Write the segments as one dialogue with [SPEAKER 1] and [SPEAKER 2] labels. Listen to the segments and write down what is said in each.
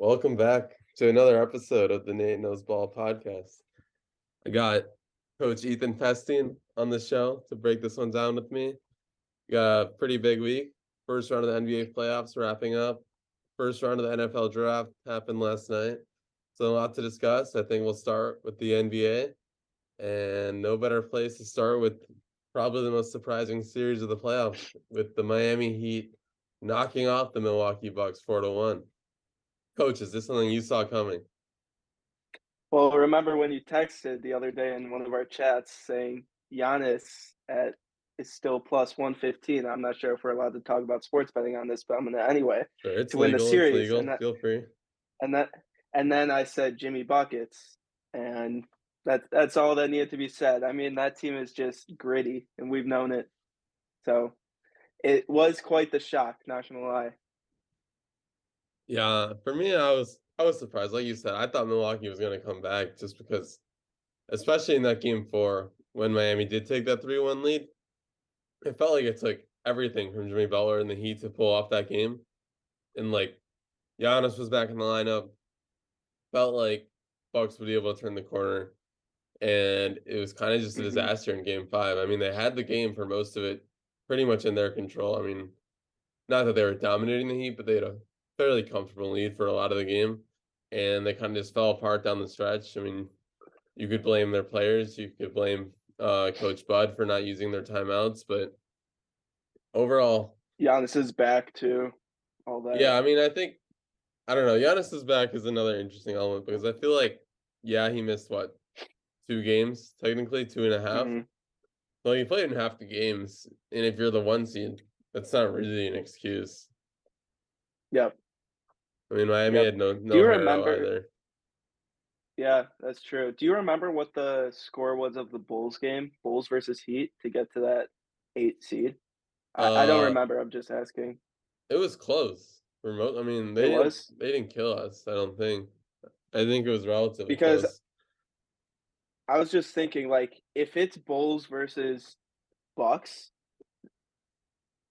[SPEAKER 1] Welcome back to another episode of the Nate Knows Ball podcast. I got Coach Ethan Pestine on the show to break this one down with me. We got a pretty big week. First round of the NBA playoffs wrapping up. First round of the NFL draft happened last night. So a lot to discuss. I think we'll start with the NBA. And no better place to start with probably the most surprising series of the playoffs with the Miami Heat knocking off the Milwaukee Bucks 4 to 1. Coach, is this something you saw coming?
[SPEAKER 2] Well, remember when you texted the other day in one of our chats saying Giannis at is still plus one fifteen. I'm not sure if we're allowed to talk about sports betting on this, but I'm gonna anyway.
[SPEAKER 1] Sure, it's
[SPEAKER 2] to win the series,
[SPEAKER 1] legal.
[SPEAKER 2] and that-
[SPEAKER 1] Feel free.
[SPEAKER 2] And that and then I said Jimmy buckets, and that that's all that needed to be said. I mean, that team is just gritty, and we've known it. So it was quite the shock. Not gonna lie.
[SPEAKER 1] Yeah, for me, I was I was surprised. Like you said, I thought Milwaukee was gonna come back just because, especially in that game four when Miami did take that three one lead, it felt like it took everything from Jimmy Butler and the Heat to pull off that game, and like Giannis was back in the lineup. Felt like Bucks would be able to turn the corner, and it was kind of just a
[SPEAKER 2] Mhm.
[SPEAKER 1] disaster in Game Five. I mean, they had the game for most of it, pretty much in their control. I mean, not that they were dominating the Heat, but they had a fairly comfortable lead for a lot of the game, and they kind of just fell apart down the stretch. I mean, you could blame their players, you could blame uh, Coach Bud for not using their timeouts, but overall,
[SPEAKER 2] Giannis is back too. All that.
[SPEAKER 1] yeah, I mean, I think I don't know. Giannis's back is another interesting element because I feel like, yeah, he missed what two games technically, two and a half.
[SPEAKER 2] Mhm.
[SPEAKER 1] Well, you played in half the games, and if you're the one seed, that's not really an excuse.
[SPEAKER 2] Yep.
[SPEAKER 1] I mean, Miami
[SPEAKER 2] Yep.
[SPEAKER 1] had no no
[SPEAKER 2] you
[SPEAKER 1] hero
[SPEAKER 2] remember-
[SPEAKER 1] either.
[SPEAKER 2] Yeah, that's true. Do you remember what the score was of the Bulls game, Bulls versus Heat, to get to that eight seed? I, I don't
[SPEAKER 1] Uh,
[SPEAKER 2] remember. I'm just asking.
[SPEAKER 1] It was close most. I mean, they didn't, they didn't kill us. I don't think. I think it was relatively
[SPEAKER 2] Because-
[SPEAKER 1] close.
[SPEAKER 2] I was just thinking, like, if it's Bulls versus Bucks,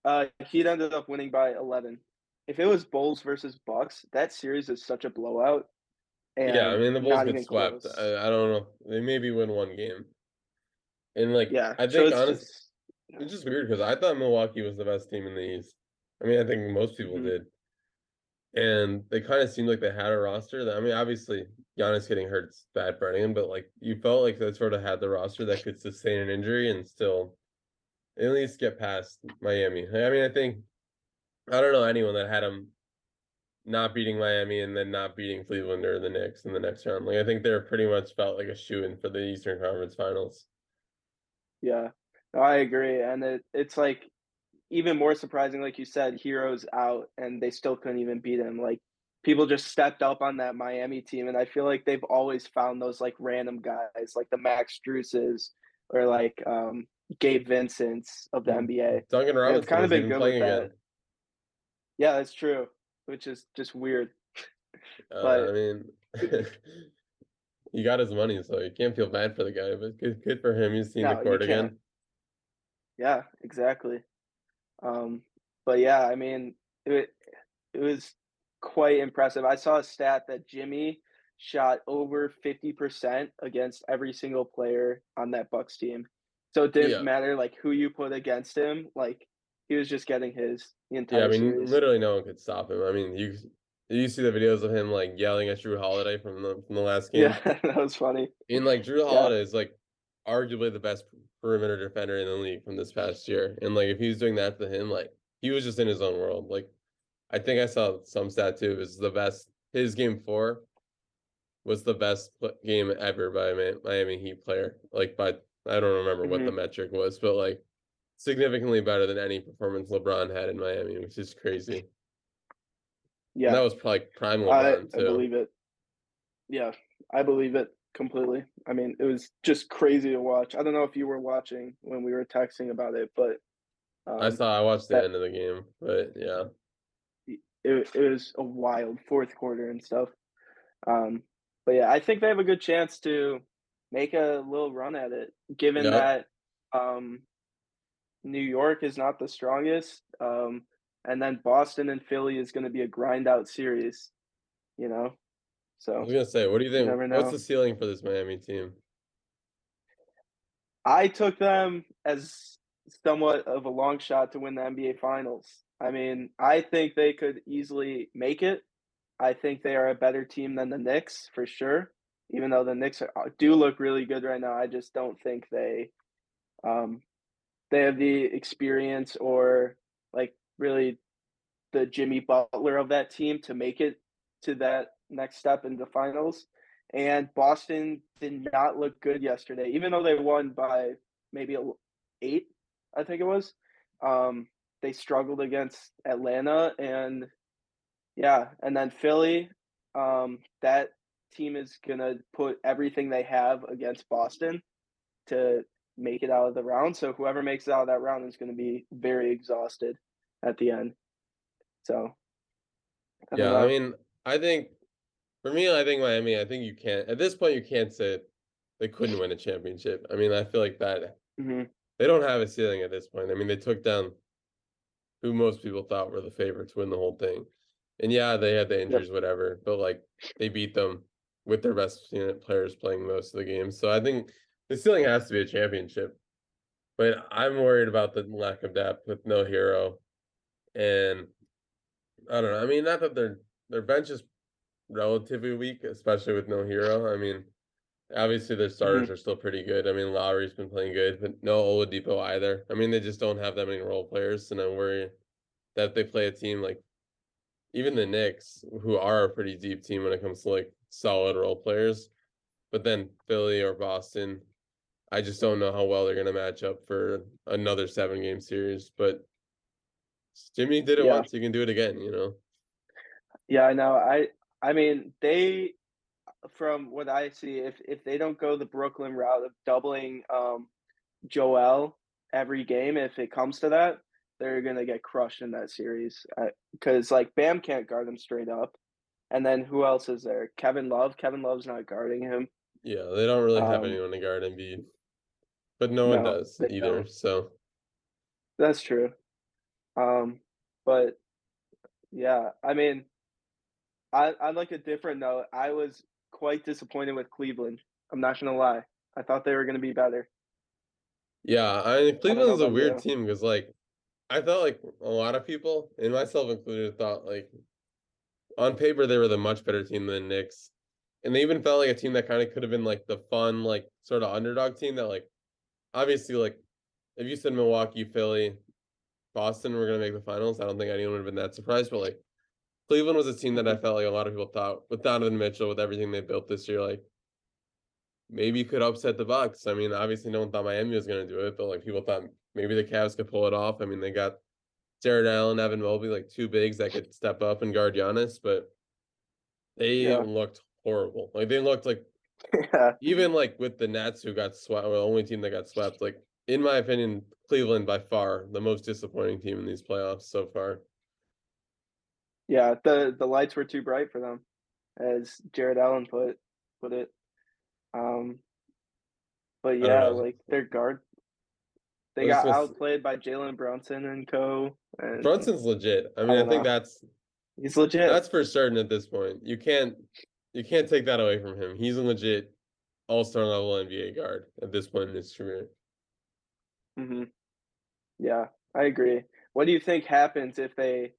[SPEAKER 2] uh, Heat ended up winning by 11. If it was Bulls versus Bucks, that series is such a blowout. And
[SPEAKER 1] yeah, I mean the Bulls get swept. I, I don't know. They maybe win one game. And like,
[SPEAKER 2] yeah,
[SPEAKER 1] I
[SPEAKER 2] so
[SPEAKER 1] think
[SPEAKER 2] it's
[SPEAKER 1] honestly,
[SPEAKER 2] just-
[SPEAKER 1] It's just weird because I thought Milwaukee was the best team in the East. I mean, I think most people
[SPEAKER 2] Mhm.
[SPEAKER 1] did. And they kind of seemed like they had a roster that I mean, obviously Giannis getting hurt's bad for anyone, but like you felt like they sort of had the roster that could sustain an injury and still at least get past Miami. I mean, I think I don't know anyone that had them not beating Miami and then not beating Cleveland or the Knicks in the next round. Like I think they're pretty much felt like a shoe in for the Eastern Conference Finals.
[SPEAKER 2] Yeah, no, I agree, and it it's like even more surprising, like you said, Herro's out, and they still couldn't even beat him. Like people just stepped up on that Miami team, and I feel like they've always found those like random guys, like the Max Struses or like um Gabe Vincent's of the
[SPEAKER 1] Mhm.
[SPEAKER 2] NBA.
[SPEAKER 1] Duncan Robinson
[SPEAKER 2] kind of been good
[SPEAKER 1] playing again.
[SPEAKER 2] Yeah, that's true, which is just weird.
[SPEAKER 1] Uh,
[SPEAKER 2] But-
[SPEAKER 1] I mean, he got his money, so you can't feel bad for the guy. But good, good for him. He's seen
[SPEAKER 2] No,
[SPEAKER 1] the court again.
[SPEAKER 2] Yeah, exactly. Um, but yeah, I mean, it it was quite impressive. I saw a stat that Jimmy shot over 50% against every single player on that Bucks team. So it didn't
[SPEAKER 1] Yeah.
[SPEAKER 2] matter like who you put against him, like he was just getting his the entire
[SPEAKER 1] Yeah, I mean,
[SPEAKER 2] series.
[SPEAKER 1] literally no one could stop him. I mean, you you see the videos of him like yelling at Jrue Holiday from the from the last game.
[SPEAKER 2] Yeah, that was funny.
[SPEAKER 1] And like Jrue Holiday is like arguably the best perimeter defender in the league from this past year. And like if he was doing that to him, like he was just in his own world. Like I think I saw some stat too. Is the best his game four was the best game ever by a Miami Heat player. Like by I don't remember what the mm-hmm. metric was, but like significantly better than any performance LeBron had in Miami, which is crazy. And
[SPEAKER 2] Yeah,
[SPEAKER 1] that was probably prime
[SPEAKER 2] I,
[SPEAKER 1] LeBron
[SPEAKER 2] I
[SPEAKER 1] too.
[SPEAKER 2] believe it. Yeah, I believe it completely. I mean, it was just crazy to watch. I don't know if you were watching when we were texting about it, but um,
[SPEAKER 1] I saw I watched the
[SPEAKER 2] that-
[SPEAKER 1] end of the game, but yeah.
[SPEAKER 2] it, it was a wild fourth quarter and stuff. Um, but yeah, I think they have a good chance to make a little run at it, given
[SPEAKER 1] Yep.
[SPEAKER 2] that um, New York is not the strongest, um, and then Boston and Philly is going to be a grind out series. you know. So I
[SPEAKER 1] was gonna say, what do you think?
[SPEAKER 2] never
[SPEAKER 1] What's the ceiling for this Miami team?
[SPEAKER 2] I took them as somewhat of a long shot to win the NBA Finals. I mean, I think they could easily make it. I think they are a better team than the Knicks for sure. Even though the Knicks are, do look really good right now, I just don't think they um they have the experience or like really the Jimmy Butler of that team to make it to that next step in the finals. And Boston did not look good yesterday, even though they won by maybe eight, I think it was. Um, they struggled against Atlanta, and yeah, and then Philly. Um, that team is gonna put everything they have against Boston to make it out of the round. So whoever makes it out of that round is gonna be very exhausted at the end. So I
[SPEAKER 1] Yeah, I mean, I think for me, I think Miami. I think you can't at this point. You can't say they couldn't win a championship. I mean, I feel like that
[SPEAKER 2] Mhm.
[SPEAKER 1] they don't have a ceiling at this point. I mean, they took down who most people thought were the favorites to win the whole thing, and yeah, they had the injuries, whatever, but like they beat them with their best know, players playing most of the games. So I think the ceiling has to be a championship. But I'm worried about the lack of depth with no Herro, and I don't know. I mean, not that their their bench is relatively weak, especially with no Herro. I mean, obviously their starters
[SPEAKER 2] Mhm.
[SPEAKER 1] are still pretty good. I mean, Lowry's been playing good, but no Oladipo either. I mean, they just don't have that many role players, and I worry that if they play a team like even the Knicks, who are a pretty deep team when it comes to like solid role players, but then Philly or Boston, I just don't know how well they're gonna match up for another seven game series. But Jimmy did it
[SPEAKER 2] Yeah.
[SPEAKER 1] once, he can do it again, you know.
[SPEAKER 2] Yeah, I know. I I mean, they from what I see, if if they don't go the Brooklyn route of doubling um Joel every game, if it comes to that, they're gonna get crushed in that series. Because like Bam can't guard him straight up, and then who else is there? Kevin Love. Kevin Love's not guarding him.
[SPEAKER 1] Yeah, they don't really have
[SPEAKER 2] Um,
[SPEAKER 1] anyone to guard Embiid, but no one
[SPEAKER 2] no,
[SPEAKER 1] does
[SPEAKER 2] they
[SPEAKER 1] either.
[SPEAKER 2] don't.
[SPEAKER 1] So
[SPEAKER 2] That's true. Um, but yeah, I mean, I on like a different note, I was quite disappointed with Cleveland. I'm not gonna lie. I thought they were gonna be better.
[SPEAKER 1] yeah, I mean,
[SPEAKER 2] I don't
[SPEAKER 1] Cleveland's a
[SPEAKER 2] about
[SPEAKER 1] weird
[SPEAKER 2] you.
[SPEAKER 1] team because like I felt like a lot of people, and myself included, thought like on paper they were the much better team than Knicks, and they even felt like a team that kind of could have been like the fun like sort of underdog team that like obviously like if you said Milwaukee, Philly, Boston were gonna make the finals, I don't think anyone would have been that surprised. But like Cleveland was a team that I
[SPEAKER 2] Mhm.
[SPEAKER 1] felt like a lot of people thought with Donovan Mitchell, with everything they built this year, like maybe could upset the Bucks. I mean, obviously no one thought Miami was gonna do it, but like people thought maybe the Cavs could pull it off. I mean, they got Jarrett Allen, Evan Mobley, like two bigs that could step up and guard Giannis, but they
[SPEAKER 2] Yeah.
[SPEAKER 1] looked horrible. Like they looked like
[SPEAKER 2] Yeah.
[SPEAKER 1] even like with the Nets who got swept, or the only team that got swept, like in my opinion, Cleveland by far the most disappointing team in these playoffs so far.
[SPEAKER 2] Yeah, the the lights were too bright for them, as Jarrett Allen put put it. Um, but yeah, like their guard, they got outplayed by Jalen Brunson and co. And
[SPEAKER 1] Brunson's legit. I
[SPEAKER 2] I
[SPEAKER 1] mean, I,
[SPEAKER 2] don't
[SPEAKER 1] think
[SPEAKER 2] know.
[SPEAKER 1] that's
[SPEAKER 2] he's legit.
[SPEAKER 1] that's for certain at this point. You can't you can't take that away from him. He's a legit all-star level NBA guard at this point in his career.
[SPEAKER 2] hmm Yeah, I agree. What do you think happens if they,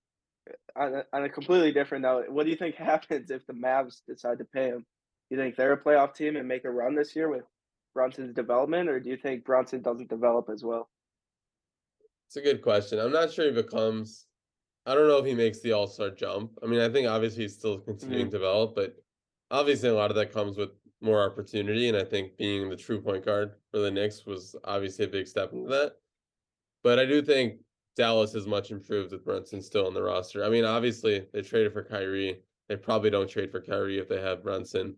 [SPEAKER 2] on a, on a completely different note, what do you think happens if the Mavs decide to pay him? You think they're a playoff team and make a run this year with Brunson's development, or do you think Brunson doesn't develop as well?
[SPEAKER 1] It's a good question. I'm not sure he becomes. I don't know if he makes the All Star jump. I mean, I think obviously he's still continuing to develop, but obviously a lot of that comes with more opportunity. And I think being the true point guard for the Knicks was obviously a big step into that. But I do think Dallas is much improved with Brunson still on the roster. I mean, obviously they traded for Kyrie. They probably don't trade for Kyrie if they have Brunson.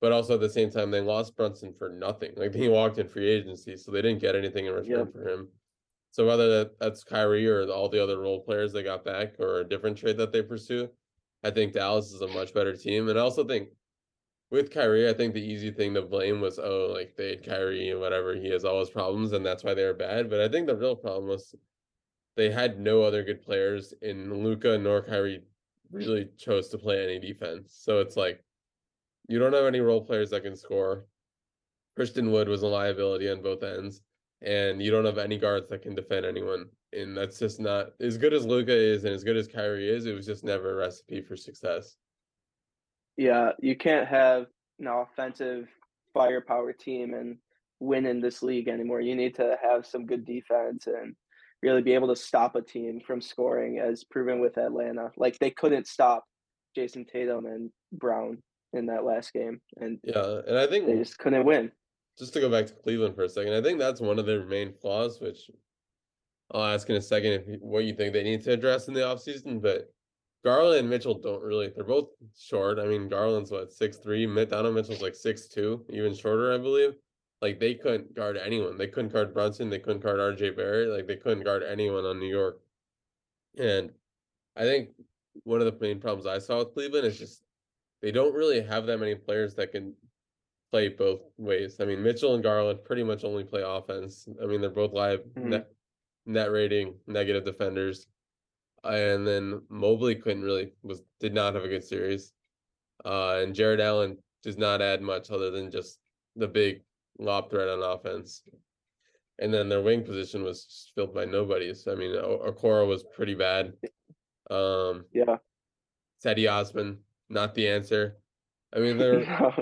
[SPEAKER 1] But also at the same time, they lost Brunson for nothing. Like he walked in free agency, so they didn't get anything in return
[SPEAKER 2] Yep.
[SPEAKER 1] for him. So whether that, that's Kyrie or all the other role players they got back or a different trade that they pursue, I think Dallas is a much better team. And I also think with Kyrie, I think the easy thing to blame was, oh, like they had Kyrie and whatever, he has all his problems and that's why they were bad. But I think the real problem was they had no other good players in Luka nor Kyrie really chose to play any defense. So it's like you don't have any role players that can score. Christian Wood was a liability on both ends, and you don't have any guards that can defend anyone. And that's just not as good as Luka is and as good as Kyrie is, it was just never a recipe for success.
[SPEAKER 2] Yeah, you can't have an offensive firepower team and win in this league anymore. You need to have some good defense and really be able to stop a team from scoring, as proven with Atlanta. Like they couldn't stop Jayson Tatum and Brown in that last game, and
[SPEAKER 1] yeah, and I think
[SPEAKER 2] they just couldn't win.
[SPEAKER 1] Just to go back to Cleveland for a second, I think that's one of their main flaws, which I'll ask in a second if what you think they need to address in the offseason. But Garland and Mitchell don't really. They're both short. I mean, Garland's what six three. Donovan Mitchell's like six two, even shorter, I believe. Like they couldn't guard anyone. They couldn't guard Brunson. They couldn't guard R.J. Barrett. Like they couldn't guard anyone on New York. And I think one of the main problems I saw with Cleveland is just they don't really have that many players that can play both ways. I mean, Mitchell and Garland pretty much only play offense. I mean, they're both live mm-hmm. Net rating negative defenders and then Mobley couldn't really was did not have a good series. Uh, and Jarrett Allen does not add much other than just the big lob threat on offense. And then their wing position was filled by nobodies. I mean, Okoro was pretty bad. Um,
[SPEAKER 2] yeah.
[SPEAKER 1] Cedi Osman, not the answer. I mean, they're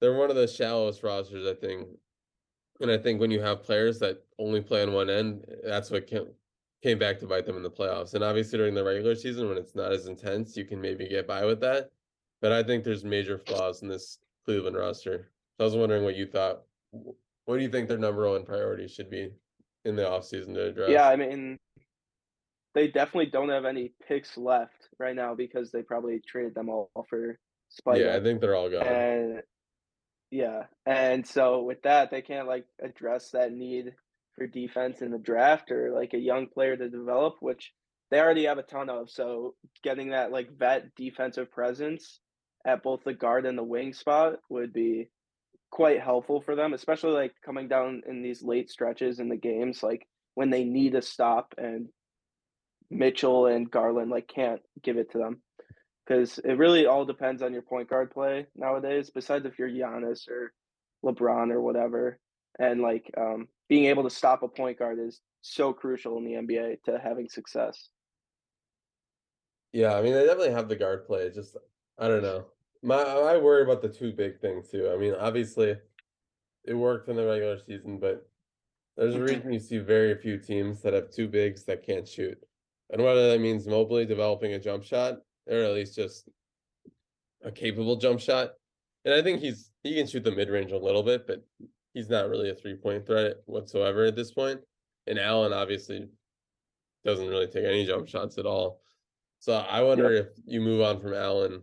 [SPEAKER 1] they're one of the shallowest rosters, I think. And I think when you have players that only play on one end, that's what can, came back to bite them in the playoffs. And obviously during the regular season when it's not as intense, you can maybe get by with that. But I think there's major flaws in this Cleveland roster. So I was wondering what you thought. What do you think their number one priority should be in the offseason to address?
[SPEAKER 2] Yeah, I mean they definitely don't have any picks left right now because they probably traded them all for.
[SPEAKER 1] Yeah, I think they're all gone.
[SPEAKER 2] And yeah. And so with that, they can't like address that need for defense in the draft or like a young player to develop, which they already have a ton of. So getting that like vet defensive presence at both the guard and the wing spot would be quite helpful for them, especially like coming down in these late stretches in the games, like when they need a stop and Mitchell and Garland like can't give it to them. Because it really all depends on your point guard play nowadays. Besides if you're Giannis or LeBron or whatever, and like um, being able to stop a point guard is so crucial in the NBA to having success.
[SPEAKER 1] Yeah, I mean they definitely have the guard play. Just I don't know. My I worry about the two big things too. I mean, obviously it worked in the regular season, but there's a reason you see very few teams that have two bigs that can't shoot. And whether that means Mobley developing a jump shot or at least just a capable jump shot. And I think he's he can shoot the mid range a little bit, but he's not really a three point threat whatsoever at this point. And Allen obviously doesn't really take any jump shots at all. So I wonder if you move on from Allen.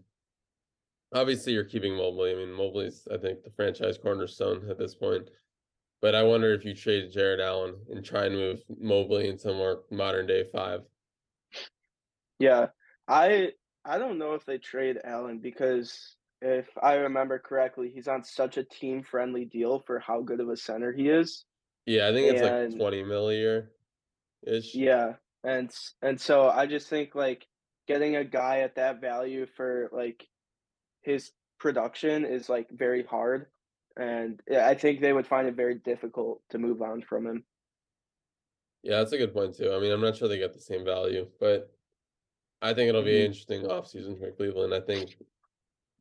[SPEAKER 1] Obviously, you're keeping Mobley. I mean, Mobley's I think the franchise cornerstone at this point. But I wonder if you trade Jarrett Allen and try and move Mobley into more modern day five.
[SPEAKER 2] Yeah, I I don't know if they trade Allen because if I remember correctly, he's on such a team friendly deal for how good of a center he is.
[SPEAKER 1] Yeah, I think it's and, like 20 mil a year ish.
[SPEAKER 2] Yeah. And and so I just think like getting a guy at that value for like his production is like very hard. And I think they would find it very difficult to move on from him.
[SPEAKER 1] Yeah, that's a good point too. I mean, I'm not sure they get the same value, but I think it'll be mm-hmm. an interesting offseason for Cleveland. I think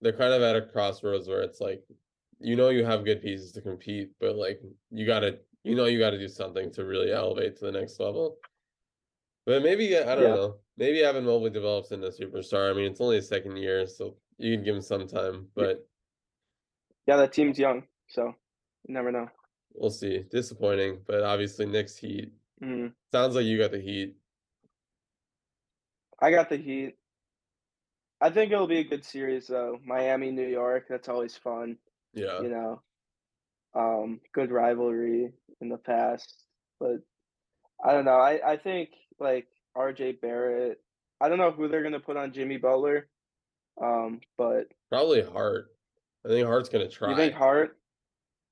[SPEAKER 1] they're kind of at a crossroads where it's like you know you have good pieces to compete, but like you gotta you know you gotta do something to really elevate to the next level. But maybe I don't yeah. know. Maybe Evan Mobley develops into a superstar. I mean, it's only a second year, so you can give him some time. But
[SPEAKER 2] yeah, that team's young, so you never know.
[SPEAKER 1] We'll see. Disappointing, but obviously Knicks Heat. Mm-hmm. Sounds like you got the Heat.
[SPEAKER 2] I got the Heat. I think it'll be a good series though. Miami, New York, that's always fun.
[SPEAKER 1] Yeah.
[SPEAKER 2] You know. Um, good rivalry in the past. But I don't know. I, I think like RJ Barrett, I don't know who they're gonna put on Jimmy Butler. Um, but
[SPEAKER 1] probably Hart. I think Hart's gonna try.
[SPEAKER 2] You think Hart?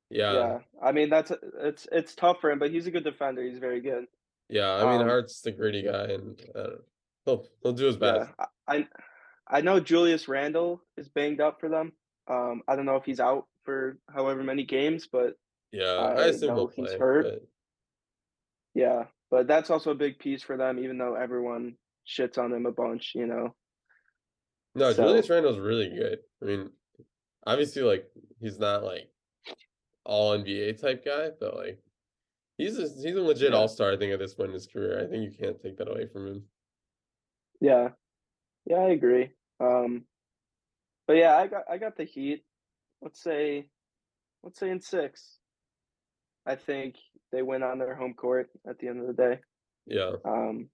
[SPEAKER 1] Yeah.
[SPEAKER 2] Yeah. I mean that's it's it's tough for him, but he's a good defender. He's very good.
[SPEAKER 1] Yeah, I mean um, Hart's the gritty guy and uh, he'll he'll do his best.
[SPEAKER 2] Yeah, I I know Julius Randle is banged up for them. Um, I don't know if he's out for however many games, but
[SPEAKER 1] Yeah, I
[SPEAKER 2] I
[SPEAKER 1] assume he'll
[SPEAKER 2] know he's
[SPEAKER 1] play,
[SPEAKER 2] hurt.
[SPEAKER 1] but
[SPEAKER 2] yeah, but that's also a big piece for them, even though everyone shits on him a bunch, you know.
[SPEAKER 1] no,
[SPEAKER 2] So
[SPEAKER 1] Julius Randle's really good. I mean, obviously, like he's not like all NBA type guy, but like he's a, he's a legit
[SPEAKER 2] yeah,
[SPEAKER 1] all star. I think at this point in his career, I think you can't take that away from him.
[SPEAKER 2] Yeah, yeah, I agree. Um, but yeah, I got I got the Heat. Let's say, let's say in six. I think they win on their home court at the end of the day.
[SPEAKER 1] Yeah,
[SPEAKER 2] Um,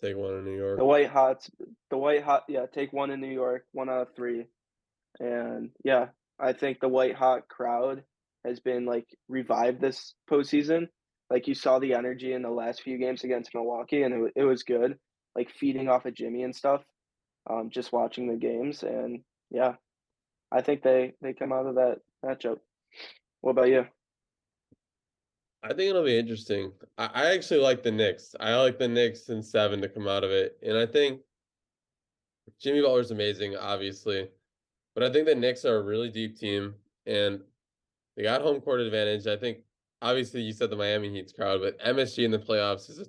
[SPEAKER 1] take one in New York.
[SPEAKER 2] the White Hots, the White Hot, yeah, take one in New York, one out of three, and yeah, I think the White Hot crowd has been like revived this postseason. Like you saw the energy in the last few games against Milwaukee, and it, it was good. Like feeding off of Jimmy and stuff. Um, just watching the games, and yeah, I think they they come out of that matchup. What about you?
[SPEAKER 1] I think it'll be interesting. I, I actually like the Knicks. I like the Knicks and seven to come out of it, and I think Jimmy Butler's amazing, obviously, but I think the Knicks are a really deep team, and they got home court advantage. I think obviously you said the Miami Heat's crowd, but MSG in the playoffs is a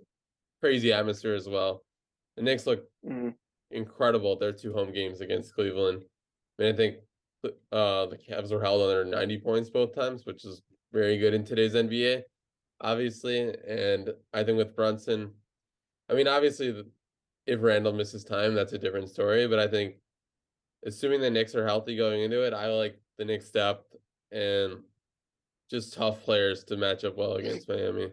[SPEAKER 1] crazy atmosphere as well. The Knicks look
[SPEAKER 2] Mm,
[SPEAKER 1] incredible at their two home games against Cleveland. I mean, I think uh the Cavs were held under 90 points both times, which is very good in today's NBA, obviously. And I think with Brunson, I mean, obviously, if Randle misses time, that's a different story. But I think, assuming the Knicks are healthy going into it, I like the Knicks depth and just tough players to match up well against Miami.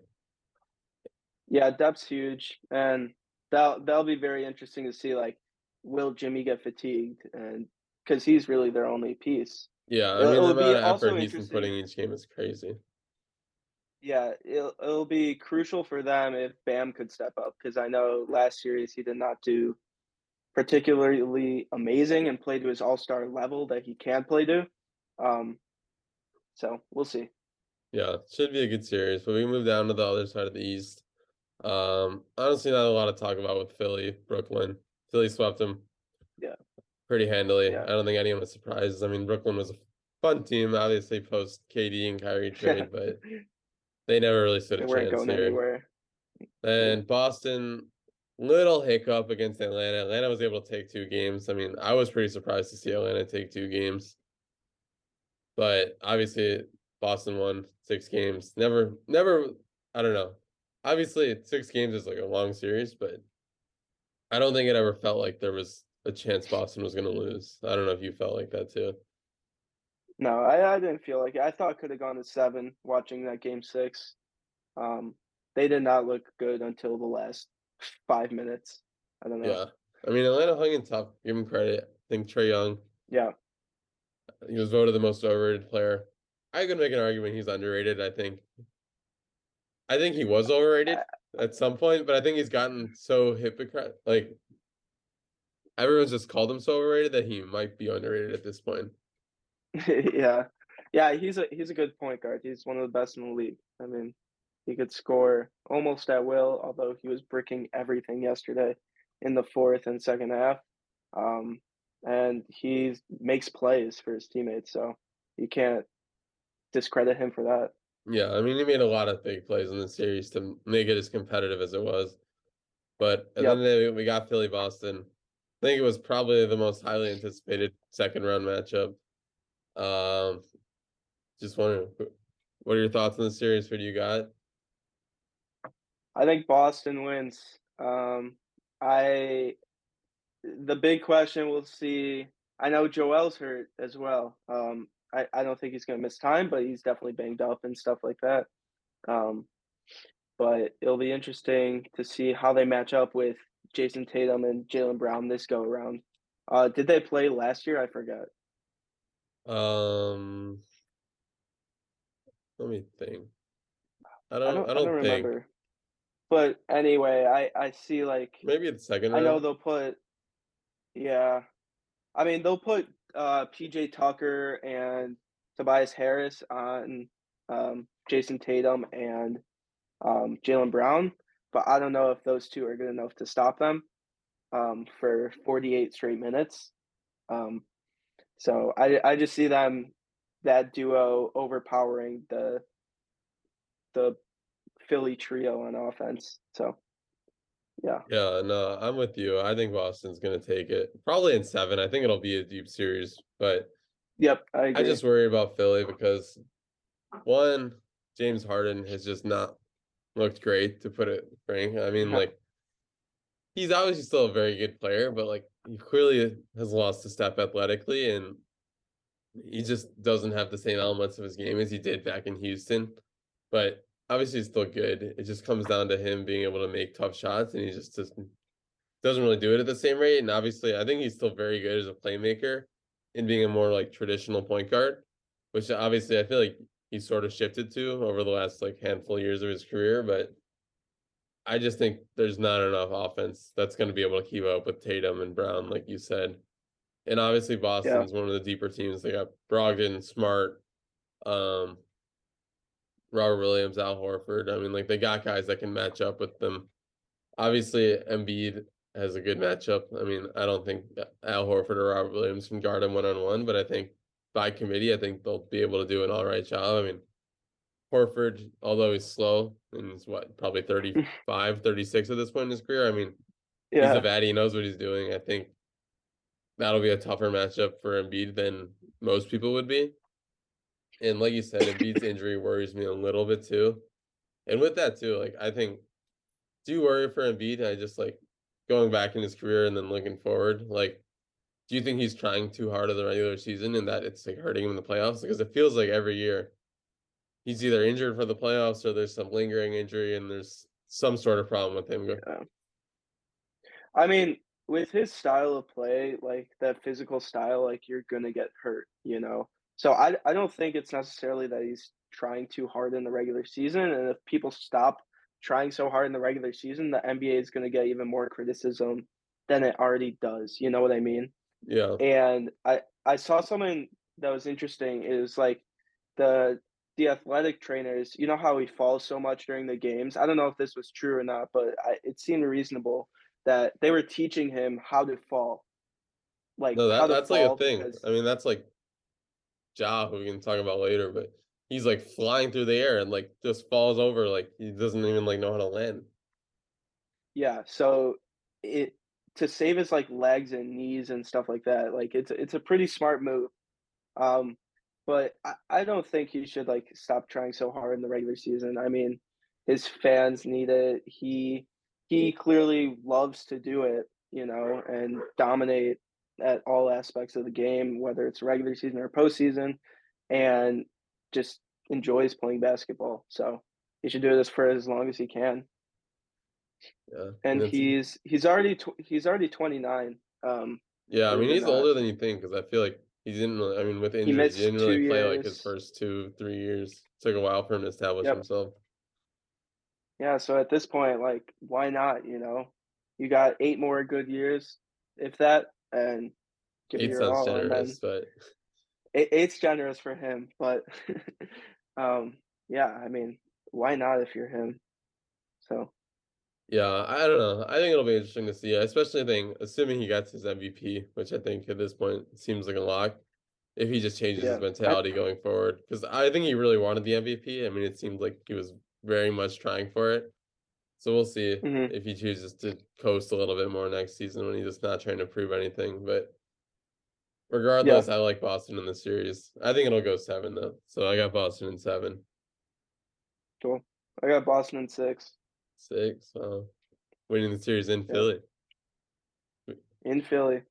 [SPEAKER 2] yeah, depth's huge, and that that'll be very interesting to see. Like, will Jimmy get fatigued? And because he's really their only piece.
[SPEAKER 1] Yeah, I
[SPEAKER 2] It'll,
[SPEAKER 1] mean,
[SPEAKER 2] it'll be
[SPEAKER 1] amount of effort he's been putting each game is crazy.
[SPEAKER 2] Yeah, it'll it'll be crucial for them if Bam could step up because I know last series he did not do particularly amazing and play to his all star level that he can play to. Um, so we'll see.
[SPEAKER 1] Yeah, should be a good series. But we move down to the other side of the East. Um, honestly, not a lot to talk about with Philly, Brooklyn. Philly swept them
[SPEAKER 2] Yeah,
[SPEAKER 1] pretty handily.
[SPEAKER 2] yeah,
[SPEAKER 1] I don't think anyone was surprised. I mean, Brooklyn was a fun team, obviously post KD and Kyrie trade, but they never really stood
[SPEAKER 2] they
[SPEAKER 1] a
[SPEAKER 2] weren't
[SPEAKER 1] chance
[SPEAKER 2] going
[SPEAKER 1] here.
[SPEAKER 2] anywhere.
[SPEAKER 1] And Boston, little hiccup against Atlanta. Atlanta was able to take two games. I mean, I was pretty surprised to see Atlanta take two games. But obviously Boston won six games. Never never I don't know. Obviously six games is like a long series, but I don't think it ever felt like there was a chance Boston was gonna lose. I don't know if you felt like that too.
[SPEAKER 2] no, I, I didn't feel like it. I thought it could have gone to seven watching that game six. Um, they did not look good until the last five minutes. I don't know.
[SPEAKER 1] Yeah. I mean Atlanta hung in tough, give him credit. I think Trae Young,
[SPEAKER 2] Yeah,
[SPEAKER 1] he was voted the most overrated player. I could make an argument he's underrated. I think I think he was overrated at some point, but I think he's gotten so hypocrite like everyone's just called him so overrated that he might be underrated at this point.
[SPEAKER 2] yeah, yeah. He's a he's a good point guard. He's one of the best in the league. I mean, he could score almost at will, although he was bricking everything yesterday in the fourth and second half. Um, and he makes plays for his teammates, so you can't discredit him for that.
[SPEAKER 1] Yeah, I mean he made a lot of big plays in the series to make it as competitive as it was. But at the end of the day, we got Philly Boston. I think it was probably the most highly anticipated second round matchup. Um just wondering what are your thoughts on the series? Who do you got?
[SPEAKER 2] I think Boston wins. Um, I the big question we'll see. I know Joel's hurt as well. Um, I, I don't think he's gonna miss time, but he's definitely banged up and stuff like that. Um, but it'll be interesting to see how they match up with Jayson Tatum and Jaylen Brown this go around. Uh, did they play last year? I forgot.
[SPEAKER 1] Um let me think. I
[SPEAKER 2] I
[SPEAKER 1] don't
[SPEAKER 2] don't
[SPEAKER 1] I
[SPEAKER 2] I
[SPEAKER 1] don't
[SPEAKER 2] don't
[SPEAKER 1] think.
[SPEAKER 2] remember. But anyway, I I see like
[SPEAKER 1] Maybe it's second
[SPEAKER 2] I know they'll put yeah. I mean, they'll put uh, PJ Tucker and Tobias Harris on um, Jayson Tatum and um, Jaylen Brown, but I don't know if those two are good enough to stop them um, for 48 straight minutes. Um, so I I just see them that duo overpowering the the Philly trio on offense. So yeah.
[SPEAKER 1] Yeah, no, I'm with you. I think Boston's gonna take it. Probably in seven. I think it'll be a deep series, but
[SPEAKER 2] Yep, I agree.
[SPEAKER 1] I just worry about Philly because one, James Harden has just not looked great to put it frank. I mean,
[SPEAKER 2] Yeah.
[SPEAKER 1] like he's obviously still a very good player, but like he clearly has lost a step athletically and he just doesn't have the same elements of his game as he did back in Houston. But obviously he's still good. It just comes down to him being able to make tough shots and he just doesn't doesn't really do it at the same rate. And obviously I think he's still very good as a playmaker in being a more like traditional point guard, which obviously I feel like he's sort of shifted to over the last like handful of years of his career, but I just think there's not enough offense that's going to be able to keep up with Tatum and Brown, like you said. And obviously Boston's one of the deeper teams. They got Brogdon, Smart, um, Robert Williams, Al Horford. I mean, like they got guys that can match up with them. Obviously, Embiid has a good matchup. I mean, I don't think Al Horford or Robert Williams can guard him one on one, but I think by committee, I think they'll be able to do an all right job. I mean, Horford, although he's slow and he's what, probably 35, 36 at this point in his career. I mean,
[SPEAKER 2] yeah.
[SPEAKER 1] he's a vet, he knows what he's doing. I think that'll be a tougher matchup for Embiid than most people would be. And like you said, Embiid's injury worries me a little bit too. And with that too, like I think do you worry for Embiid? I just like going back in his career and then looking forward, like do you think he's trying too hard in the regular season and that it's like hurting him in the playoffs? Because it feels like every year he's either injured for the playoffs or there's some lingering injury and there's some sort of problem with him.
[SPEAKER 2] Yeah. I mean, with his style of play, like that physical style, like you're gonna get hurt, you know. So I I don't think it's necessarily that he's trying too hard in the regular season. And if people stop trying so hard in the regular season, the NBA is gonna get even more criticism than it already does. You know what I mean?
[SPEAKER 1] Yeah.
[SPEAKER 2] And I I saw something that was interesting is like the the athletic trainers, you know how he falls so much during the games. I don't know if this was true or not, but I, it seemed reasonable that they were teaching him how to fall. Like
[SPEAKER 1] No, that
[SPEAKER 2] to
[SPEAKER 1] that's like a thing. I mean, that's like Ja, who we can talk about later, but he's like flying through the air and like just falls over, like he doesn't even like know how to land.
[SPEAKER 2] yeah, so it to save his like legs and knees and stuff like that, like it's it's a pretty smart move. Um, but I, I don't think he should like stop trying so hard in the regular season. I mean, his fans need it. He he clearly loves to do it, you know, and dominate at all aspects of the game, whether it's regular season or postseason, and just enjoys playing basketball. So he should do this for as long as he can.
[SPEAKER 1] Yeah.
[SPEAKER 2] And he's he's already tw- he's already twenty nine. Um,
[SPEAKER 1] yeah, I mean he's
[SPEAKER 2] not.
[SPEAKER 1] older than you think because I feel like he didn't really I mean with injuries,
[SPEAKER 2] missed
[SPEAKER 1] he didn't really play like his first two, three years. It Took a while for him to establish
[SPEAKER 2] Yep.
[SPEAKER 1] himself.
[SPEAKER 2] yeah, so at this point, like, why not? You know, you got eight more good years, if that, and give it your
[SPEAKER 1] sounds
[SPEAKER 2] all.
[SPEAKER 1] Generous, but
[SPEAKER 2] eight, eight's generous for him, but um, yeah, I mean, why not if you're him? So
[SPEAKER 1] Yeah, I don't know. I think it'll be interesting to see, especially I think assuming he gets his MVP, which I think at this point seems like a lock. If he just changes
[SPEAKER 2] Yeah,
[SPEAKER 1] his mentality going forward, because I think he really wanted the MVP. I mean, it seemed like he was very much trying for it. So we'll see
[SPEAKER 2] Mhm.
[SPEAKER 1] if he chooses to coast a little bit more next season when he's just not trying to prove anything. But regardless, I like Boston in the series. I think it'll go seven though. So I got Boston in seven,
[SPEAKER 2] cool. I got Boston in six
[SPEAKER 1] six. Uh, winning the series in
[SPEAKER 2] Yeah.
[SPEAKER 1] Philly.
[SPEAKER 2] in Philly.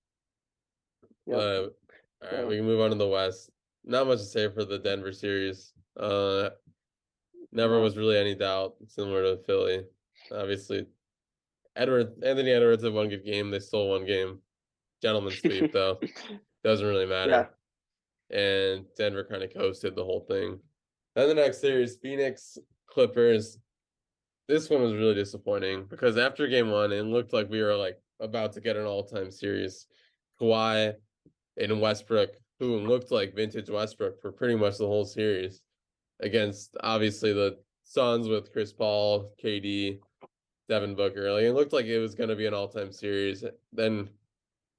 [SPEAKER 2] Yep.
[SPEAKER 1] Uh, all right, we can move on to the West. Not much to say for the Denver series. Uh, never was really any doubt, similar to Philly. Obviously, Edward Anthony Edwards had one good game. They stole one game. Gentleman sweep though doesn't really matter. And Denver kind of coasted the whole thing. Then the next series, Phoenix Clippers. This one was really disappointing because after game one, it looked like we were like about to get an all-time series. Kawhi and Westbrook, who looked like vintage Westbrook for pretty much the whole series, against obviously the Suns with Chris Paul, KD, Devin Booker. Like it looked like it was going to be an all-time series. Then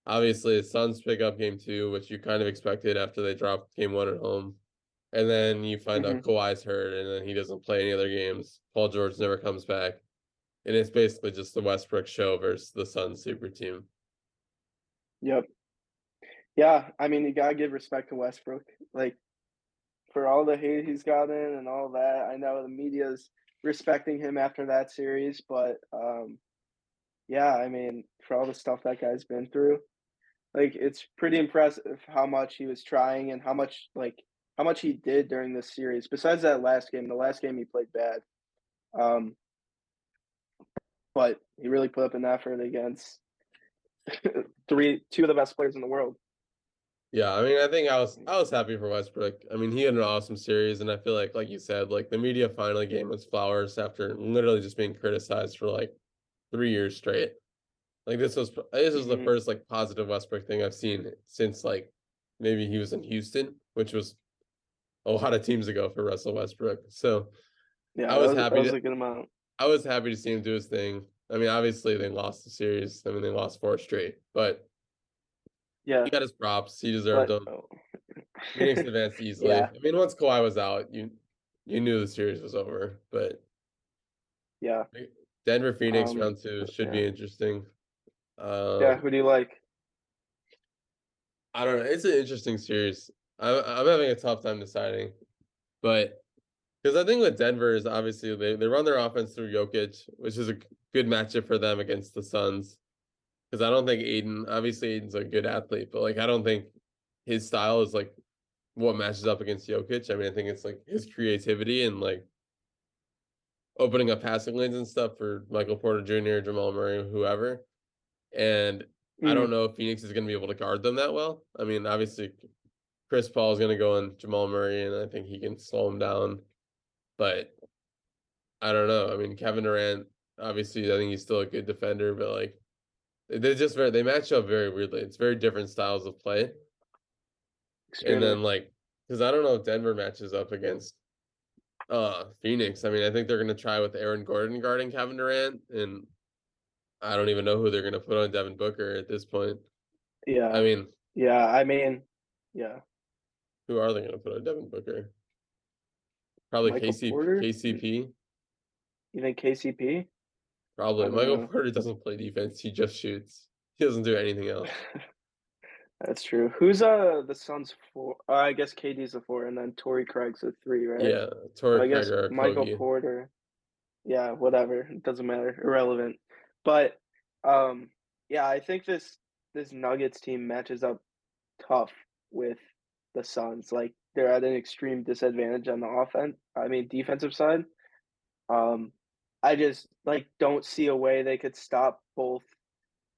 [SPEAKER 1] obviously the Suns pick up game two, which you kind of expected after they dropped game one at home. And then you find out
[SPEAKER 2] Mm-hmm.
[SPEAKER 1] Kawhi's hurt and then he doesn't play any other games. Paul George never comes back. And it's basically just the Westbrook show versus the Suns super team.
[SPEAKER 2] Yep. Yeah, I mean, you gotta give respect to Westbrook. Like, for all the hate he's gotten and all that, I know the media's respecting him after that series, but um, yeah, I mean, for all the stuff that guy's been through, like, it's pretty impressive how much he was trying and how much, like, how much he did during this series. Besides that last game, the last game he played bad. Um, but he really put up an effort against three, two of the best players in the world.
[SPEAKER 1] Yeah, I mean, I think I was I was happy for Westbrook. I mean, he had an awesome series, and I feel like, like you said, like the media finally gave him his flowers after literally just being criticized for like three years straight. Like this was this was the
[SPEAKER 2] Mhm.
[SPEAKER 1] first like positive Westbrook thing I've seen since like maybe he was in Houston, which was a lot of teams ago for Russell Westbrook. So
[SPEAKER 2] Yeah,
[SPEAKER 1] I was
[SPEAKER 2] that
[SPEAKER 1] happy
[SPEAKER 2] That was
[SPEAKER 1] to-
[SPEAKER 2] a good amount.
[SPEAKER 1] I was happy to see him do his thing. I mean, obviously they lost the series. I mean, they lost four straight, but
[SPEAKER 2] Yeah,
[SPEAKER 1] he got his props. He deserved
[SPEAKER 2] but,
[SPEAKER 1] them.
[SPEAKER 2] oh.
[SPEAKER 1] Phoenix advanced easily.
[SPEAKER 2] Yeah.
[SPEAKER 1] I mean, once Kawhi was out, you you knew the series was over. But
[SPEAKER 2] yeah,
[SPEAKER 1] Denver Phoenix
[SPEAKER 2] Um,
[SPEAKER 1] round two should be interesting. Um,
[SPEAKER 2] yeah. Who do you like?
[SPEAKER 1] I don't know. It's an interesting series. I'm I'm having a tough time deciding, but because I think with Denver is obviously they, they run their offense through Jokic, which is a good matchup for them against the Suns. Because I don't think Ayton, obviously Ayton's a good athlete, but like I don't think his style is like what matches up against Jokic. I mean, I think it's like his creativity and like opening up passing lanes and stuff for Michael Porter Jr., Jamal Murray, whoever. And I
[SPEAKER 2] Mm,
[SPEAKER 1] don't know if Phoenix is going to be able to guard them that well. I mean, obviously, Chris Paul is going to go on Jamal Murray, and I think he can slow him down. But I don't know. I mean, Kevin Durant, obviously, I think he's still a good defender, but like, they're just very, they match up very weirdly. It's very different styles of play. And then, like, because I don't know if Denver matches up against uh Phoenix. I mean, I think they're going to try with Aaron Gordon guarding Kevin Durant, and I don't even know who they're going to put on Devin Booker at this point.
[SPEAKER 2] yeah,
[SPEAKER 1] I mean,
[SPEAKER 2] yeah. I mean, yeah.
[SPEAKER 1] Who are they going to put on Devin Booker? Probably
[SPEAKER 2] Michael
[SPEAKER 1] KC,
[SPEAKER 2] Porter?
[SPEAKER 1] KCP.
[SPEAKER 2] You think KCP?
[SPEAKER 1] Probably. Michael
[SPEAKER 2] know.
[SPEAKER 1] Porter doesn't play defense. He just shoots. He doesn't do anything else.
[SPEAKER 2] That's true. Who's uh the Suns four? Uh, I guess KD's a four, and then Torrey Craig's a three, right?
[SPEAKER 1] Yeah,
[SPEAKER 2] I guess
[SPEAKER 1] Craig
[SPEAKER 2] Michael
[SPEAKER 1] Kogi.
[SPEAKER 2] Porter. Yeah, whatever. It doesn't matter. Irrelevant. But um yeah, I think this this Nuggets team matches up tough with the Suns. Like they're at an extreme disadvantage on the offense. I mean defensive side. Um I just like don't see a way they could stop both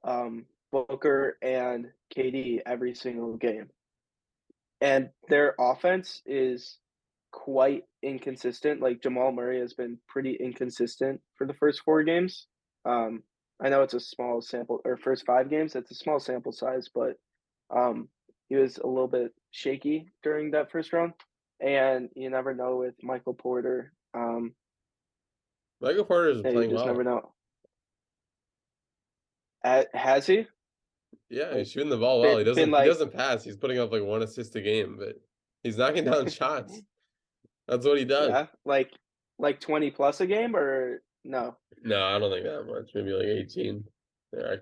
[SPEAKER 2] um Booker and KD every single game. And their offense is quite inconsistent. Like Jamal Murray has been pretty inconsistent for the first four games. Um, I know it's a small sample or first five games. It's a small sample size, but um, he was a little bit shaky during that first round. And you never know with Michael Porter. Um,
[SPEAKER 1] Michael Porter is
[SPEAKER 2] yeah, you
[SPEAKER 1] playing
[SPEAKER 2] just
[SPEAKER 1] well.
[SPEAKER 2] never know. Uh, has he?
[SPEAKER 1] Yeah, he's shooting the ball well. He
[SPEAKER 2] been-
[SPEAKER 1] doesn't.
[SPEAKER 2] been like-
[SPEAKER 1] he doesn't pass. He's putting up like one assist a game, but he's knocking down shots. That's what he does.
[SPEAKER 2] Yeah, like like twenty plus a game or no?
[SPEAKER 1] No, I don't think that much. Maybe like eighteen. Yeah,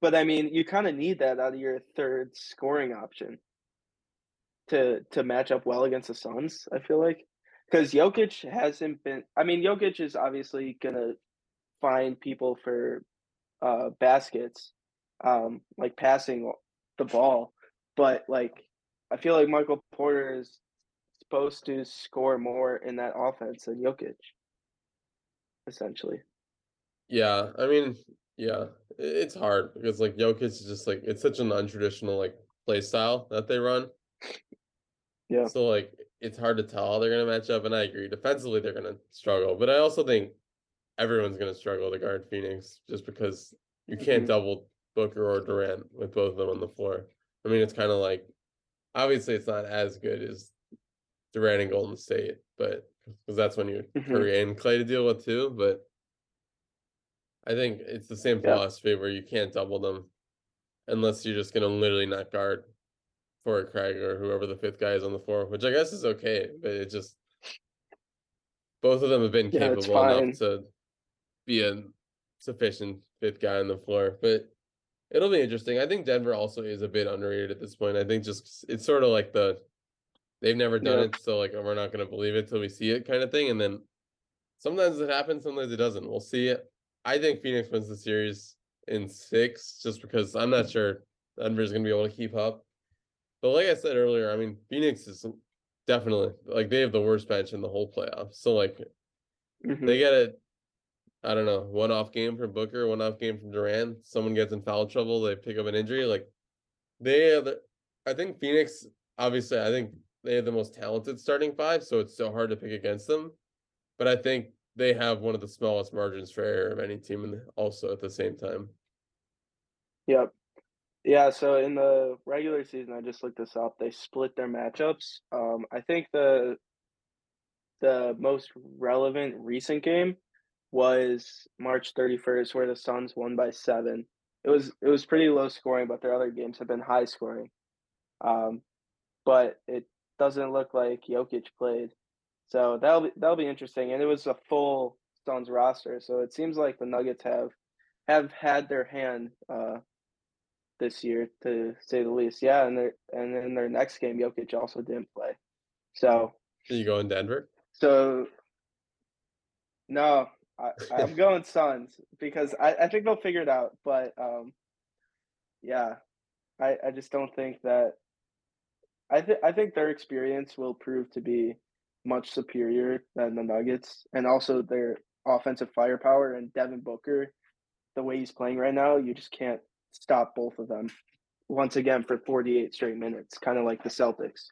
[SPEAKER 2] But I mean, you kind of need that out of your third scoring option to to match up well against the Suns. I feel like because Jokic hasn't been. I mean, Jokic is obviously gonna find people for uh, baskets, um, like passing the ball, but like I feel like Michael Porter is supposed to score more in that offense than Jokic, essentially.
[SPEAKER 1] Yeah, I mean, yeah, it's hard because like Jokic is just like it's such an untraditional like play style that they run.
[SPEAKER 2] Yeah.
[SPEAKER 1] So like it's hard to tell how they're gonna match up, and I agree. Defensively, they're gonna struggle, but I also think everyone's gonna struggle to guard Phoenix just because you can't
[SPEAKER 2] Mhm.
[SPEAKER 1] double Booker or Durant with both of them on the floor. I mean, it's kind of like obviously it's not as good as Durant and Golden State, but because that's when you
[SPEAKER 2] Mhm.
[SPEAKER 1] Curry and Clay to deal with too. But I think it's the same
[SPEAKER 2] Yeah.
[SPEAKER 1] philosophy where you can't double them. unless you're just gonna literally not guard for Craig or whoever the fifth guy is on the floor, which I guess is okay, but it just both of them have been
[SPEAKER 2] Yeah, it's
[SPEAKER 1] capable
[SPEAKER 2] fine.
[SPEAKER 1] enough to be a sufficient fifth guy on the floor. But it'll be interesting. I think Denver also is a bit underrated at this point. I think just it's sort of like the they've never done
[SPEAKER 2] Yeah.
[SPEAKER 1] it, so like we're not gonna believe it till we see it kind of thing. And then sometimes it happens, sometimes it doesn't. We'll see it. I think Phoenix wins the series in six, just because I'm not sure Denver's gonna be able to keep up. But like I said earlier, I mean Phoenix is definitely like they have the worst bench in the whole playoffs. So like
[SPEAKER 2] Mhm.
[SPEAKER 1] they get a I don't know, one off game from Booker, one off game from Durant. Someone gets in foul trouble, they pick up an injury. Like they are the I think Phoenix, obviously, I think they have the most talented starting five, so it's so hard to pick against them. But I think they have one of the smallest margins for error of any team the, also at the same time.
[SPEAKER 2] Yep. Yeah, so in the regular season, I just looked this up. They split their matchups. Um, I think the the most relevant recent game was March 31st, where the Suns won by seven. It was it was pretty low scoring, but their other games have been high scoring. Um, but it doesn't look like Jokic played, so that'll be that'll be interesting. And it was a full Suns roster, so it seems like the Nuggets have have had their hand uh, this year, to say the least. Yeah, and their and in their next game, Jokic also didn't play. So
[SPEAKER 1] You go in Denver?
[SPEAKER 2] so no, I, I'm going Suns because I, I think they'll figure it out. But um, yeah, I, I just don't think that. I think I think their experience will prove to be much superior than the Nuggets, and also their offensive firepower and Devin Booker, the way he's playing right now, you just can't stop both of them. Once again for 48 straight minutes, kind of like the Celtics.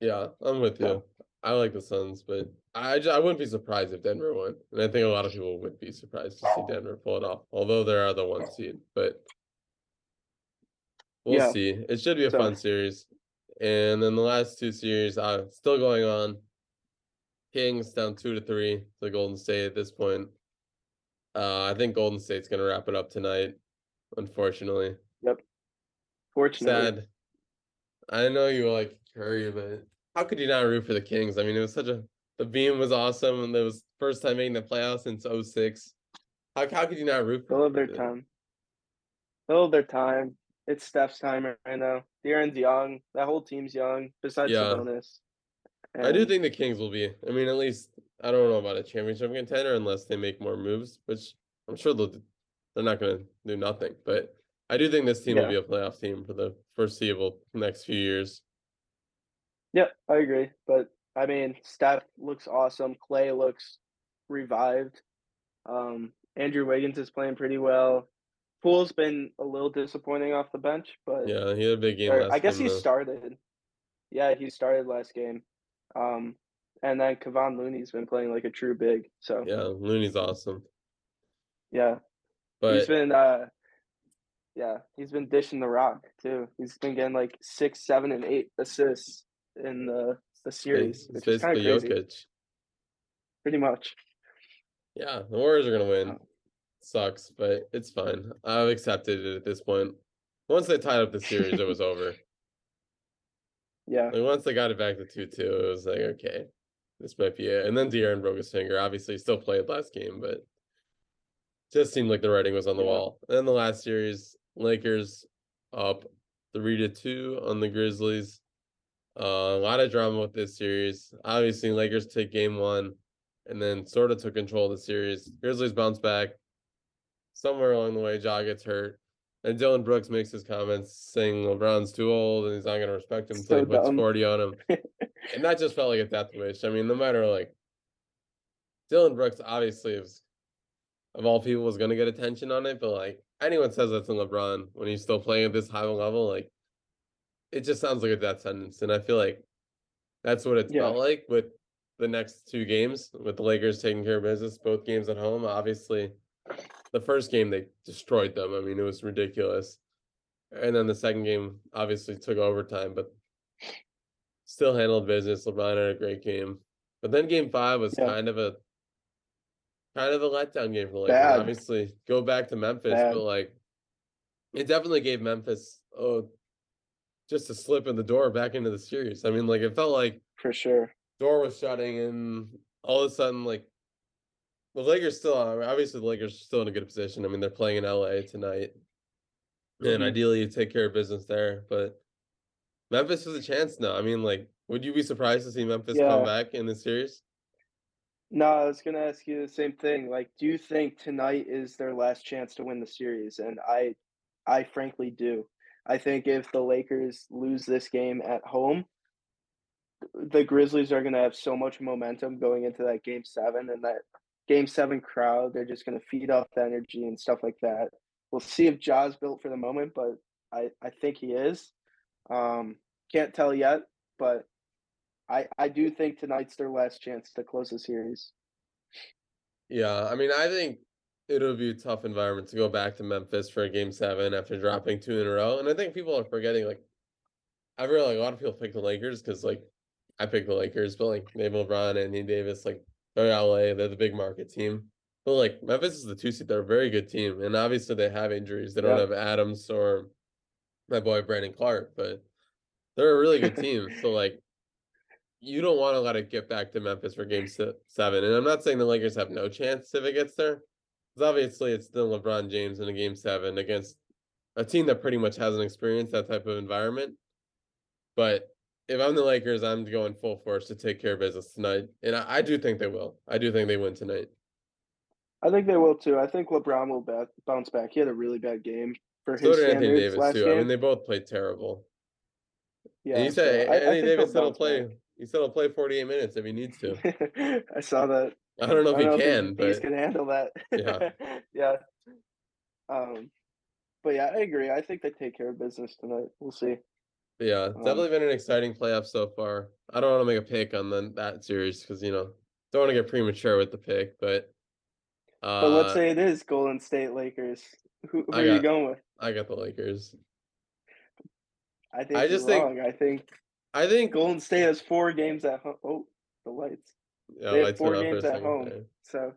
[SPEAKER 1] Yeah, I'm with you. I like the Suns, but I I wouldn't be surprised if Denver won, and I think a lot of people would be surprised to see Denver pull it off. Although they are the one seed, but we'll
[SPEAKER 2] Yeah.
[SPEAKER 1] see. It should be a
[SPEAKER 2] So-
[SPEAKER 1] fun series, and then the last two series are still going on. Kings down two to three to Golden State at this point. Uh, I think Golden State's gonna wrap it up tonight. Unfortunately, Yep.
[SPEAKER 2] Fortunately,
[SPEAKER 1] sad. I know you like Curry, but how could you not root for the Kings? I mean, it was such a the beam was awesome, and it was first time making the playoffs since 06. How how could you not root for
[SPEAKER 2] they'll have their time. They'll have their time. It's Steph's time right now. De'Aaron's young. That whole team's young. Besides
[SPEAKER 1] Yeah.
[SPEAKER 2] Sabonis.
[SPEAKER 1] I do think the Kings will be. I mean, at least I don't know about a championship contender unless they make more moves, which I'm sure they'll. They're not going to do nothing, but I do think this team will be a playoff team for the foreseeable next few years.
[SPEAKER 2] Yeah, I agree. But I mean, Steph looks awesome. Clay looks revived. Um, Andrew Wiggins is playing pretty well. Poole's been a little disappointing off the bench, but
[SPEAKER 1] Yeah, he had a big game
[SPEAKER 2] or
[SPEAKER 1] last
[SPEAKER 2] I guess
[SPEAKER 1] game,
[SPEAKER 2] he
[SPEAKER 1] though.
[SPEAKER 2] started. Yeah, he started last game. Um, and then Kevon Looney's been playing like a true big. So
[SPEAKER 1] Yeah, Looney's awesome,
[SPEAKER 2] yeah,
[SPEAKER 1] but
[SPEAKER 2] he's been uh, yeah, he's been dishing the rock too. He's been getting like six, seven, and eight assists in the the series,
[SPEAKER 1] it's
[SPEAKER 2] which is kind
[SPEAKER 1] basically. Jokic.
[SPEAKER 2] Pretty much.
[SPEAKER 1] Yeah, the Warriors are gonna win.
[SPEAKER 2] Oh.
[SPEAKER 1] Sucks, but it's fine. I've accepted it at this point. Once they tied up the series, it was over.
[SPEAKER 2] Yeah.
[SPEAKER 1] Like once they got it back to two two, it was like okay, this might be it. And then De'Aaron broke his finger. Obviously, he still played last game, but just seemed like the writing was on the
[SPEAKER 2] Yeah.
[SPEAKER 1] wall. And then the last series, Lakers up three to two on the Grizzlies. Uh, a lot of drama with this series. Obviously, Lakers take game one, and then sort of took control of the series. Grizzlies bounce back. Somewhere along the way, Ja gets hurt. And Dillon Brooks makes his comments saying LeBron's too old and he's not going to respect him until
[SPEAKER 2] So
[SPEAKER 1] he puts
[SPEAKER 2] dumb.
[SPEAKER 1] 40 on him. and that just felt like a death wish. I mean, no matter like Dillon Brooks obviously is of all people was going to get attention on it, but like anyone says that to LeBron when he's still playing at this high level, like it just sounds like a death sentence. And I feel like that's what it
[SPEAKER 2] Yeah.
[SPEAKER 1] felt like with the next two games with the Lakers taking care of business, both games at home. Obviously, the first game they destroyed them. I mean, it was ridiculous. And then the second game obviously took overtime, but still handled business. LeBron had a great game. But then game five was
[SPEAKER 2] Yeah.
[SPEAKER 1] kind of a kind of a letdown game for the Lakers.
[SPEAKER 2] Bad.
[SPEAKER 1] Obviously, go back to Memphis,
[SPEAKER 2] Bad.
[SPEAKER 1] but like it definitely gave Memphis oh just a slip in the door back into the series. I mean, like it felt like
[SPEAKER 2] for sure.
[SPEAKER 1] door was shutting, and all of a sudden, like the Lakers still are obviously the Lakers are still in a good position. I mean, they're playing in LA tonight, and
[SPEAKER 2] Mhm.
[SPEAKER 1] ideally you take care of business there. But Memphis has a chance now. I mean, like, would you be surprised to see Memphis come back in the series?
[SPEAKER 2] No, I was gonna ask you the same thing. Like, do you think tonight is their last chance to win the series? And I, I frankly do. I think if the Lakers lose this game at home, the Grizzlies are gonna have so much momentum going into that game seven and that game seven crowd. They're just gonna feed off the energy and stuff like that. We'll see if Ja's built for the moment, but I, I think he is. Um, can't tell yet, but I, I do think tonight's their last chance to close the series.
[SPEAKER 1] Yeah, I mean, I think it'll be a tough environment to go back to Memphis for a game seven after dropping two in a row. And I think people are forgetting, like, I really like a lot of people pick the Lakers because, like, I pick the Lakers, but like they have LeBron, Anthony Davis, like they're LA, they're the big market team. But like Memphis is the two seed, they're a very good team, and obviously they have injuries. They don't
[SPEAKER 2] Yeah.
[SPEAKER 1] have Adams or my boy Brandon Clarke, but they're a really good team. So like, you don't want to let it get back to Memphis for Game se- Seven. And I'm not saying the Lakers have no chance if it gets there, because obviously it's still LeBron James in a Game Seven against a team that pretty much hasn't experienced that type of environment. But if I'm the Lakers, I'm going full force to take care of business tonight, and I, I do think they will. I do think they win tonight.
[SPEAKER 2] I think they will too. I think LeBron will ba- bounce back. He had a really bad game for
[SPEAKER 1] So
[SPEAKER 2] his
[SPEAKER 1] did Anthony Davis too.
[SPEAKER 2] game.
[SPEAKER 1] I mean, they both played terrible.
[SPEAKER 2] yeah,
[SPEAKER 1] and he said
[SPEAKER 2] so I- I
[SPEAKER 1] Anthony
[SPEAKER 2] think
[SPEAKER 1] Davis
[SPEAKER 2] they'll
[SPEAKER 1] said he'll play.
[SPEAKER 2] back.
[SPEAKER 1] He said he'll play 48 minutes if he needs to.
[SPEAKER 2] I saw that.
[SPEAKER 1] I don't know if
[SPEAKER 2] don't
[SPEAKER 1] he
[SPEAKER 2] know
[SPEAKER 1] can,
[SPEAKER 2] if he's
[SPEAKER 1] but
[SPEAKER 2] can handle that.
[SPEAKER 1] Yeah.
[SPEAKER 2] yeah. Um, but yeah, I agree. I think they take care of business tonight. We'll see.
[SPEAKER 1] yeah,
[SPEAKER 2] Um,
[SPEAKER 1] definitely been an exciting playoff so far. I don't want to make a pick on the, that series because you know don't want to get premature with the pick, but uh,
[SPEAKER 2] But let's say it is Golden State Lakers. Who, who
[SPEAKER 1] I
[SPEAKER 2] are you going with?
[SPEAKER 1] I got the Lakers.
[SPEAKER 2] I think
[SPEAKER 1] I just think-
[SPEAKER 2] I think
[SPEAKER 1] I think
[SPEAKER 2] Golden State has four games at home. Oh, the lights.
[SPEAKER 1] yeah,
[SPEAKER 2] they have four
[SPEAKER 1] went out for a
[SPEAKER 2] games at home.
[SPEAKER 1] there.
[SPEAKER 2] So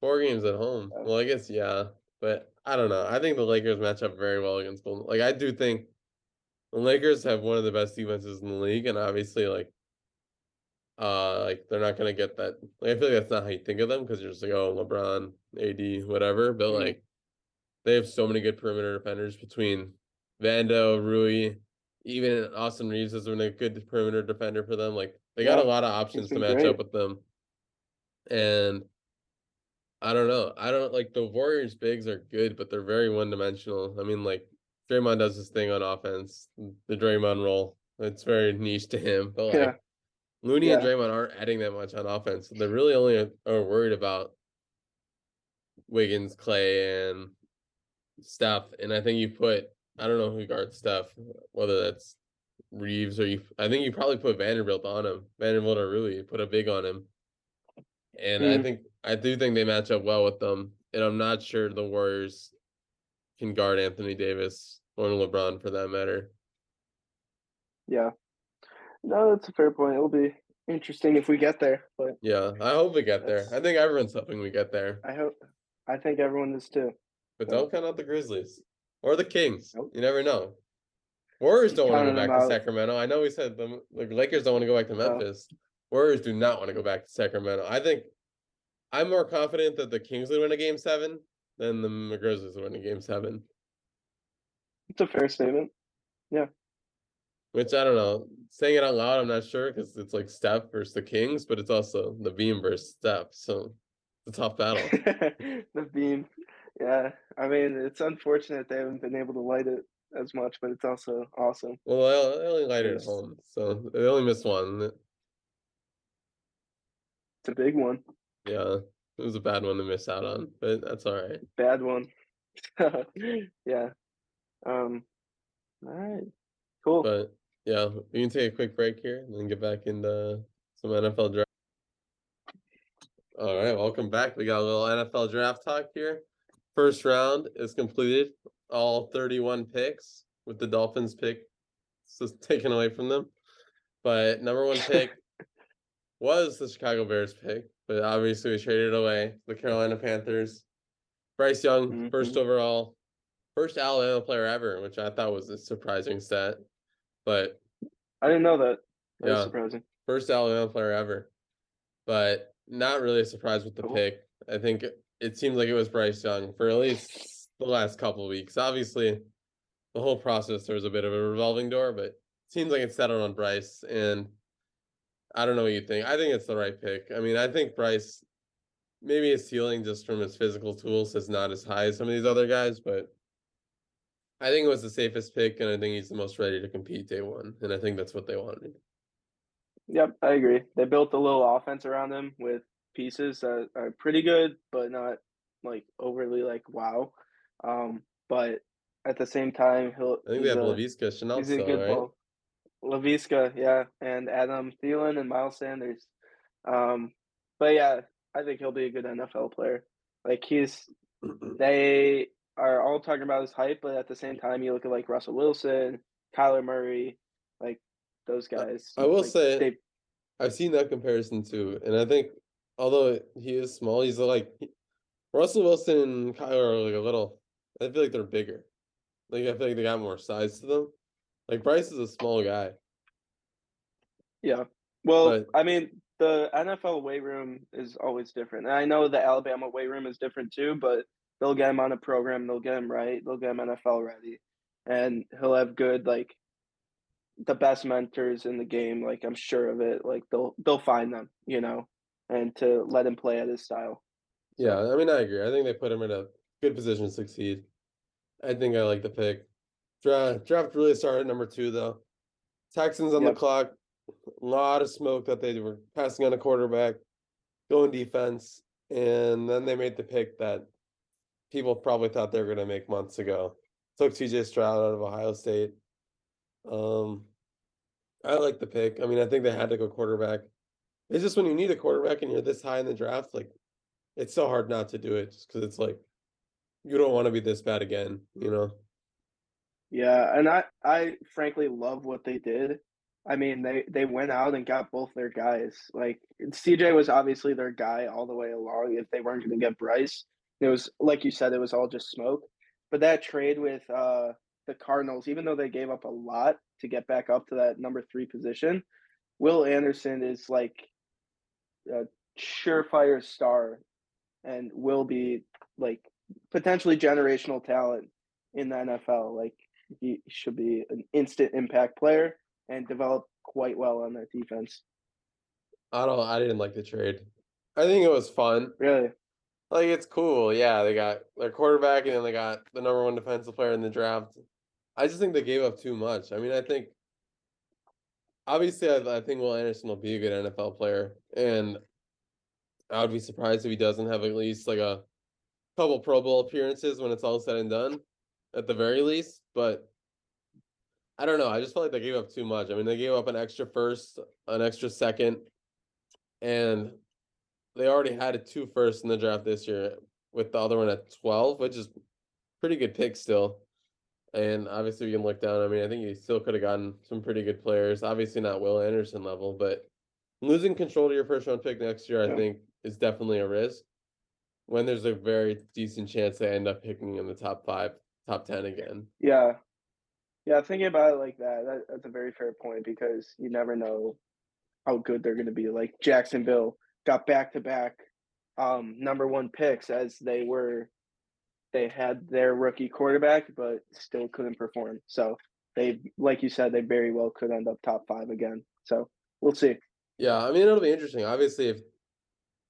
[SPEAKER 1] Four games at home. Well, I guess yeah, but I don't know. I think the Lakers match up very well against Golden. Like I do think the Lakers have one of the best defenses in the league, and obviously like uh like they're not gonna get that. Like I feel like that's not how you think of them because you're just like oh LeBron, AD, whatever. But
[SPEAKER 2] Mhm.
[SPEAKER 1] like they have so many good perimeter defenders between Vando, Rui, even Austin Reaves has been a good perimeter defender for them. Like they got
[SPEAKER 2] Yeah,
[SPEAKER 1] a lot of options to match
[SPEAKER 2] great.
[SPEAKER 1] up with them. And I don't know. I don't like the Warriors bigs are good, but they're very one dimensional. I mean, like Draymond does this thing on offense, the Draymond role. It's very niche to him. But like
[SPEAKER 2] Yeah.
[SPEAKER 1] Looney and
[SPEAKER 2] Yeah.
[SPEAKER 1] Draymond aren't adding that much on offense. They're really only are, are worried about Wiggins, Clay, and Steph. And I think you put I don't know who guards Steph, whether that's Reaves or you. I think you probably put Vanderbilt on him, Vanderbilt or Rui. Put a big on him. And I
[SPEAKER 2] Mm.
[SPEAKER 1] think I do think they match up well with them. And I'm not sure the Warriors can guard Anthony Davis or LeBron for that matter.
[SPEAKER 2] yeah. No, that's a fair point. It'll be interesting if we get there, but
[SPEAKER 1] Yeah, I hope we get there. I think everyone's hoping we get there.
[SPEAKER 2] I hope I think everyone is too.
[SPEAKER 1] But don't count out the Grizzlies or the Kings.
[SPEAKER 2] Nope.
[SPEAKER 1] You never know. Warriors don't want to
[SPEAKER 2] Counting
[SPEAKER 1] go back
[SPEAKER 2] them
[SPEAKER 1] to
[SPEAKER 2] out.
[SPEAKER 1] Sacramento. I know we said the, the Lakers don't want to go back to
[SPEAKER 2] No.
[SPEAKER 1] Memphis. Warriors do not want to go back to Sacramento. I think I'm more confident that the Kings would win a game seven than the Grizzlies would win a game seven.
[SPEAKER 2] It's a fair statement. Yeah.
[SPEAKER 1] Which I don't know. Saying it out loud, I'm not sure because it's like Steph versus the Kings, but it's also the Beam versus Steph. So it's a tough battle.
[SPEAKER 2] the beam. Yeah. I mean, it's unfortunate they haven't been able to light it as much, but it's also awesome.
[SPEAKER 1] well, they only light it at home, so they only missed one.
[SPEAKER 2] It's a big one.
[SPEAKER 1] Yeah, it was a bad one to miss out on, but that's all right.
[SPEAKER 2] Bad one. yeah. Um all right. Cool.
[SPEAKER 1] But yeah, we can take a quick break here and then get back into some NFL draft. All right, welcome back. We got a little NFL draft talk here. First round is completed. All 31 picks with the Dolphins pick just taken away from them. But number one pick was the Chicago Bears pick, but obviously we traded away. The Carolina Panthers. Bryce Young, first
[SPEAKER 2] Mhm.
[SPEAKER 1] overall. first Alabama player ever, which I thought was a surprising stat. But
[SPEAKER 2] I didn't know that. That was
[SPEAKER 1] Yeah.
[SPEAKER 2] surprising.
[SPEAKER 1] first Alabama player ever, but not really surprised with the
[SPEAKER 2] Cool.
[SPEAKER 1] pick. I think it- seems like it was Bryce Young for at least the last couple weeks. Obviously, the whole process there was a bit of a revolving door, but it seems like it's settled on Bryce. And I don't know what you think. I think it's the right pick. I mean, I think Bryce maybe his ceiling just from his physical tools is not as high as some of these other guys, but I think it was the safest pick, and I think he's the most ready to compete day one. And I think that's what they wanted.
[SPEAKER 2] Yep, I agree. They built a little offense around him with pieces that are pretty good, but not like overly like wow. Um, but at the same time, he'll.
[SPEAKER 1] I think they
[SPEAKER 2] he's
[SPEAKER 1] have
[SPEAKER 2] a-
[SPEAKER 1] Laviska
[SPEAKER 2] He's a good
[SPEAKER 1] right?
[SPEAKER 2] ball. Laviska, yeah, and Adam Thielen and Miles Sanders. Um, but yeah, I think he'll be a good NFL player. Like he's, they are all talking about his hype, but at the same time, you look at like Russell Wilson, Kyler Murray, like those guys.
[SPEAKER 1] I will
[SPEAKER 2] like,
[SPEAKER 1] say-
[SPEAKER 2] they,
[SPEAKER 1] I've seen that comparison too, and I think although he is small, he's like Russell Wilson and Kyler are like a little. I feel like they're bigger. Like I feel like they got more size to them. Like Bryce is a small guy.
[SPEAKER 2] yeah. Well,
[SPEAKER 1] But-
[SPEAKER 2] I mean, the NFL weight room is always different. And I know the Alabama weight room is different too, but they'll get him on a program, they'll get him right, they'll get him NFL ready, and he'll have good like the best mentors in the game. Like I'm sure of it. Like they'll they'll find them, you know, and to let him play at his style.
[SPEAKER 1] Yeah, I mean I agree. I think they put him in a good position to succeed. I think I like the pick. Draft draft really started at number two though. Texans on
[SPEAKER 2] Yep.
[SPEAKER 1] the clock. A lot of smoke that they were passing on a quarterback, going defense, and then they made the pick that people probably thought they were going to make months ago. Took CJ Stroud out of Ohio State. Um, I like the pick. I mean, I think they had to go quarterback. It's just when you need a quarterback and you're this high in the draft, like it's so hard not to do it just because it's like you don't want to be this bad again, you know?
[SPEAKER 2] Yeah, and I I frankly love what they did. I mean, they they went out and got both their guys. Like CJ was obviously their guy all the way along. If they weren't going to get Bryce, it was like you said, it was all just smoke. But that trade with uh the Cardinals, even though they gave up a lot to get back up to that number three position, Will Anderson is like a surefire star, and will be like potentially generational talent in the NFL. Like he should be an instant impact player and develop quite well on that defense.
[SPEAKER 1] I don't I didn't like the trade. I think it was fun.
[SPEAKER 2] Really?
[SPEAKER 1] Like it's cool. Yeah, they got their quarterback and then they got the number one defensive player in the draft. I just think they gave up too much. I mean, I think obviously I, I think Will Anderson will be a good NFL player, and I would be surprised if he doesn't have at least like a couple Pro Bowl appearances when it's all said and done, at the very least. But I don't know. I just felt like they gave up too much. I mean, they gave up an extra first, an extra second, and they already had a two first in the draft this year with the other one at 12, which is pretty good pick still. And obviously, we can look down. I mean, I think you still could have gotten some pretty good players. Obviously, not Will Anderson level, but losing control to your first round pick next year, I
[SPEAKER 2] Yeah.
[SPEAKER 1] think, is definitely a risk. When there's a very decent chance they end up picking in the top five, top 10 again.
[SPEAKER 2] Yeah. Yeah, thinking about it like that, that that's a very fair point because you never know how good they're going to be. Like Jacksonville got back to back um number 1 picks as they were they had their rookie quarterback but still couldn't perform. So they like you said they very well could end up top 5 again. So we'll see.
[SPEAKER 1] Yeah, I mean it'll be interesting. Obviously, if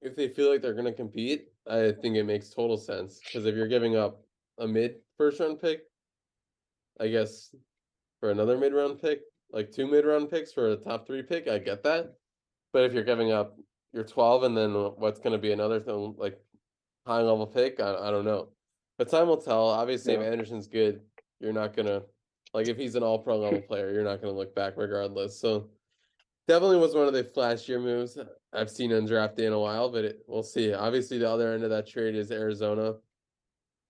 [SPEAKER 1] if they feel like they're gonna compete, I think it makes total sense. Because if you're giving up a mid first round pick, I guess for another mid round pick, like two mid round picks for a top three pick, I get that. But if you're giving up your twelve and then what's gonna be another thing like high level pick, I I don't know. But time will tell. Obviously, if Anderson's good, you're not gonna like if he's an all pro level player, you're not gonna look back regardless. So definitely was one of the flashier moves I've seen on draft day in a while, but it, we'll see. Obviously, the other end of that trade is Arizona,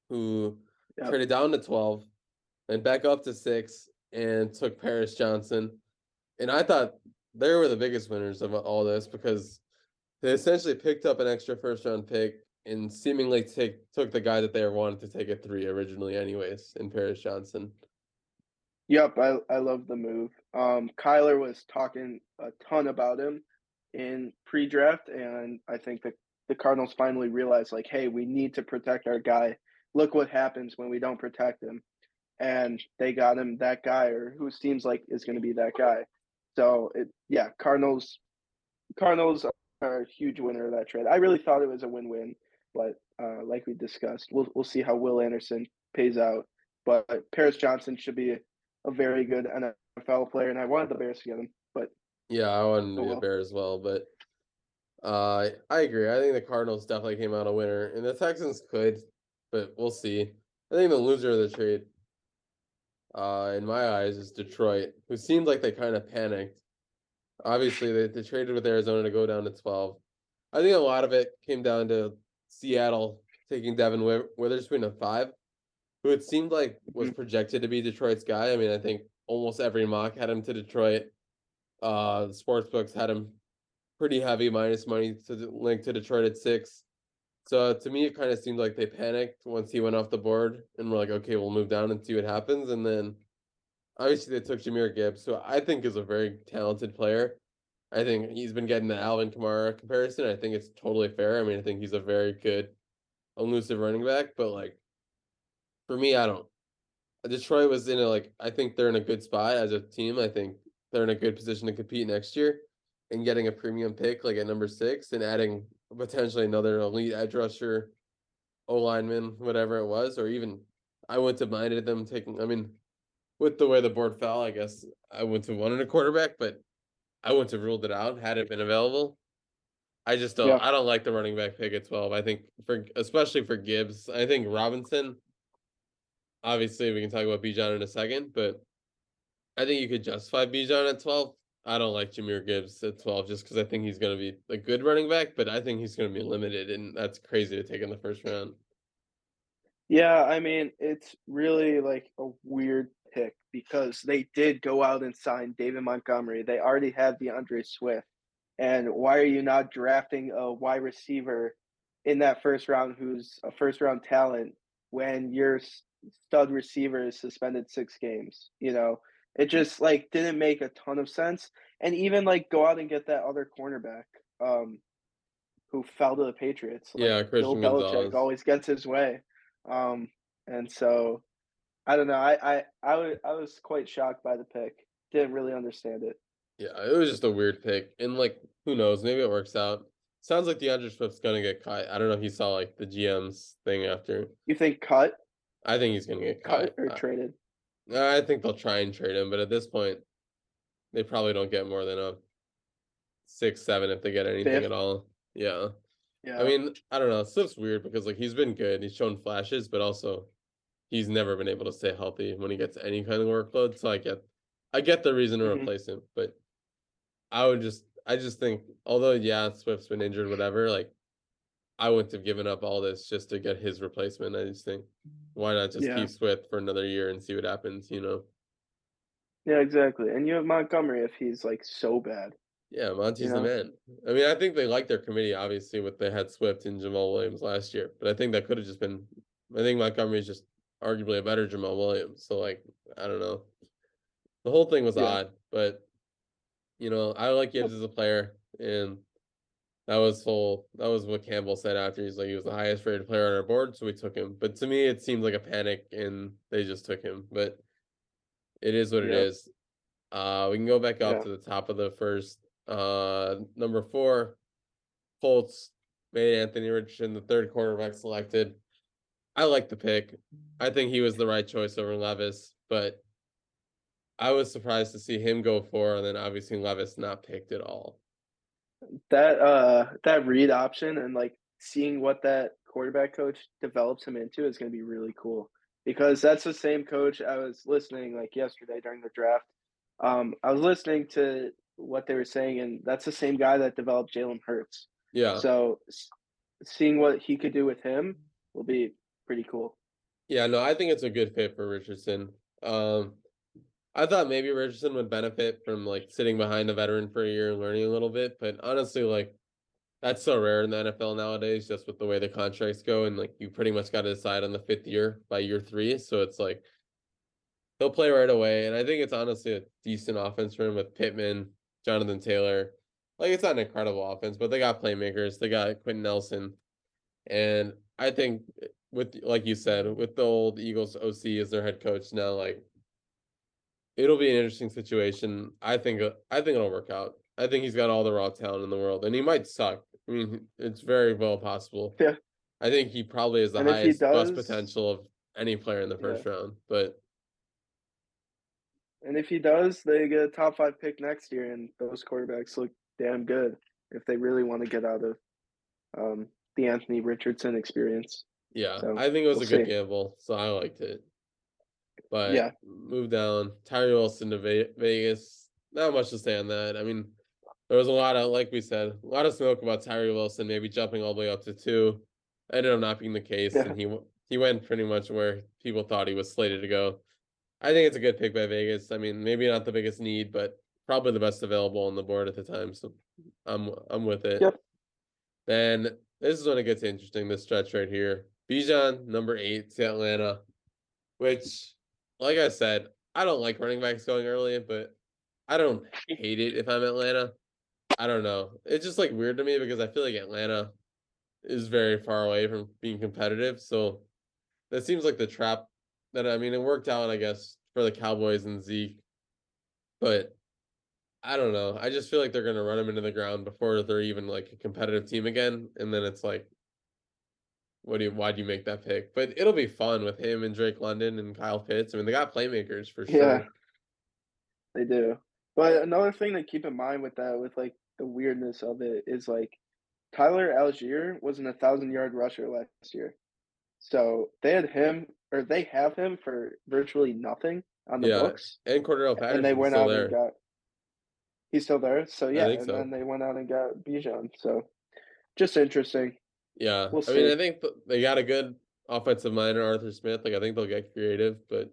[SPEAKER 1] who
[SPEAKER 2] Yep.
[SPEAKER 1] traded down to 12 and back up to six and took Paris Johnson. And I thought they were the biggest winners of all this because they essentially picked up an extra first round pick and seemingly take took the guy that they wanted to take at three originally, anyways, in Paris Johnson.
[SPEAKER 2] Yep, I I love the move. Um, Kyler was talking a ton about him in pre-draft, and I think that the Cardinals finally realized, like, hey, we need to protect our guy. Look what happens when we don't protect him, and they got him that guy, or who seems like is going to be that guy. So it, yeah, Cardinals, Cardinals are a huge winner of that trade. I really thought it was a win-win, but uh, like we discussed, we'll we'll see how Will Anderson pays out. But Paris Johnson should be a very good NFL player, and I wanted the Bears to get him. But
[SPEAKER 1] Yeah, I wanted to
[SPEAKER 2] Oh,
[SPEAKER 1] be a bear as well, but uh I agree. I think the Cardinals definitely came out a winner, and the Texans could, but we'll see. I think the loser of the trade, uh, in my eyes, is Detroit, who seemed like they kind of panicked. Obviously, they, they traded with Arizona to go down to 12. I think a lot of it came down to Seattle taking Devin Wi- Witherspoon at five, who it seemed like was projected to be Detroit's guy. I mean, I think almost every mock had him to Detroit. Uh, the sports books had him pretty heavy minus money to link to Detroit at six. So to me, it kind of seemed like they panicked once he went off the board and were like, okay, we'll move down and see what happens. And then obviously they took Jahmyr Gibbs, who I think is a very talented player. I think he's been getting the Alvin Kamara comparison. I think it's totally fair. I mean, I think he's a very good, elusive running back, but like for me, I don't. Detroit was in a like I think they're in a good spot as a team. I think they're in a good position to compete next year and getting a premium pick like at number six and adding potentially another elite edge rusher, O lineman, whatever it was, or even I wouldn't have minded them taking I mean, with the way the board fell, I guess I wouldn't have wanted a quarterback, but I wouldn't have ruled it out had it been available. I just don't
[SPEAKER 2] Yeah.
[SPEAKER 1] I don't like the running back pick at 12. I think for especially for Gibbs, I think Robinson obviously we can talk about Bijan in a second, but I think you could justify Bijan at 12. I don't like Jahmyr Gibbs at 12 just because I think he's going to be a good running back, but I think he's going to be limited, and that's crazy to take in the first round.
[SPEAKER 2] yeah, I mean, it's really like a weird because they did go out and sign David Montgomery. They already had D'Andre Swift, and why are you not drafting a wide receiver in that first round who's a first round talent when your stud receiver is suspended six games? You know, it just like didn't make a ton of sense. And even like go out and get that other cornerback, um, who fell to the Patriots. Like,
[SPEAKER 1] Yeah,
[SPEAKER 2] Bill
[SPEAKER 1] Christian
[SPEAKER 2] Belichick always gets his way. Um, and so I don't know. I I I wa- I was quite shocked by the pick. Didn't really understand it.
[SPEAKER 1] Yeah, it was just a weird pick, and like who knows, maybe it works out. Sounds like D'Andre Swift's gonna get cut. I don't know if you saw like the GM's thing after.
[SPEAKER 2] You think cut,
[SPEAKER 1] I think he's gonna get
[SPEAKER 2] cut
[SPEAKER 1] cut.
[SPEAKER 2] or
[SPEAKER 1] I-
[SPEAKER 2] traded?
[SPEAKER 1] I think they'll try and trade him, but at this point, they probably don't get more than a six, seven if they get anything
[SPEAKER 2] Fifth?
[SPEAKER 1] at all. Yeah.
[SPEAKER 2] Yeah.
[SPEAKER 1] I mean, I don't know. Swift's weird because like he's been good. He's shown flashes, but also he's never been able to stay healthy when he gets any kind of workload. So I get I get the reason to
[SPEAKER 2] Mhm.
[SPEAKER 1] replace him, but I would just I just think although yeah, Swift's been injured, whatever, like I wouldn't have given up all this just to get his replacement. I just think why not just
[SPEAKER 2] Yeah.
[SPEAKER 1] keep Swift for another year and see what happens, you know?
[SPEAKER 2] yeah, exactly. And you have Montgomery if he's like so bad.
[SPEAKER 1] Yeah, Monty's the man. I mean, I think they like their committee, obviously, with they had Swift and Jamaal Williams last year. But I think that could have just been I think Montgomery's just arguably a better Jamaal Williams. So like, I don't know. The whole thing was
[SPEAKER 2] Yeah.
[SPEAKER 1] odd, but you know, I like Gibbs as a player and that was whole that was what Campbell said after he's like he was the highest rated player on our board, so we took him. But to me it seemed like a panic and they just took him. But it is what it
[SPEAKER 2] Yeah.
[SPEAKER 1] is. Uh we can go back up
[SPEAKER 2] Yeah.
[SPEAKER 1] to the top of the first uh number four, Colts made Anthony Richardson the third quarterback selected. I like the pick. I think he was the right choice over Levis, but I was surprised to see him go four and then obviously Levis not picked at all.
[SPEAKER 2] That uh that read option and like seeing what that quarterback coach develops him into is going to be really cool because that's the same coach I was listening like yesterday during the draft. Um, I was listening to what they were saying, and that's the same guy that developed Jalen Hurts.
[SPEAKER 1] Yeah.
[SPEAKER 2] So seeing what he could do with him will be pretty cool.
[SPEAKER 1] Yeah, no, I think it's a good fit for Richardson. Um, I thought maybe Richardson would benefit from like sitting behind a veteran for a year and learning a little bit, but honestly, like that's so rare in the NFL nowadays, just with the way the contracts go, and like you pretty much got to decide on the fifth year by year three. So it's like he'll play right away, and I think it's honestly a decent offense for him with Pittman, Jonathan Taylor. Like it's not an incredible offense, but they got playmakers. They got Quenton Nelson, and I think with like you said, with the old Eagles OC as their head coach now, like it'll be an interesting situation. I think uh, I think it'll work out. I think he's got all the raw talent in the world, and he might suck. I mean, it's very well possible.
[SPEAKER 2] Yeah.
[SPEAKER 1] I think he probably has the
[SPEAKER 2] And
[SPEAKER 1] highest bust
[SPEAKER 2] does-
[SPEAKER 1] potential of any player in the first round. But
[SPEAKER 2] And if he does, they get a top five pick next year, and those quarterbacks look damn good if they really want to get out of um, the Anthony Richardson experience.
[SPEAKER 1] Yeah,
[SPEAKER 2] So,
[SPEAKER 1] I think it was
[SPEAKER 2] we'll
[SPEAKER 1] a good
[SPEAKER 2] see.
[SPEAKER 1] gamble, so I liked it. But
[SPEAKER 2] Yeah.
[SPEAKER 1] move down. Tyree Wilson to Ve- Vegas. Not much to say on that. I mean, there was a lot of, like we said, a lot of smoke about Tyree Wilson maybe jumping all the way up to two. Ended up not being the case,
[SPEAKER 2] Yeah.
[SPEAKER 1] and he w- he went pretty much where people thought he was slated to go. I think it's a good pick by Vegas. I mean, maybe not the biggest need, but probably the best available on the board at the time. So I'm I'm with it.
[SPEAKER 2] Yep.
[SPEAKER 1] Then this is when it gets interesting. This stretch right here, Bijan number eight to Atlanta, which, like I said, I don't like running backs going early, but I don't hate it if I'm Atlanta. I don't know. It's just like weird to me because I feel like Atlanta is very far away from being competitive. So that seems like the trap that I mean it worked out, I guess, for the Cowboys and Zeke. But I don't know. I just feel like they're gonna run him into the ground before they're even like a competitive team again. And then it's like, what do you why do you make that pick? But it'll be fun with him and Drake London and Kyle Pitts. I mean, they got playmakers for sure.
[SPEAKER 2] Yeah. They do. But another thing to keep in mind with that, with like the weirdness of it, is like Tyler Allgeier wasn't a thousand yard rusher last year. So they had him, or they have him for virtually nothing on the
[SPEAKER 1] Yeah,
[SPEAKER 2] books.
[SPEAKER 1] And Cordarrelle Patterson
[SPEAKER 2] and they went out
[SPEAKER 1] there.
[SPEAKER 2] and got. He's still there, so yeah, and
[SPEAKER 1] so.
[SPEAKER 2] then they went out and got Bijan. So, just interesting.
[SPEAKER 1] Yeah,
[SPEAKER 2] We'll
[SPEAKER 1] I mean, I think th- they got a good offensive mind in Arthur Smith. Like, I think they'll get creative, but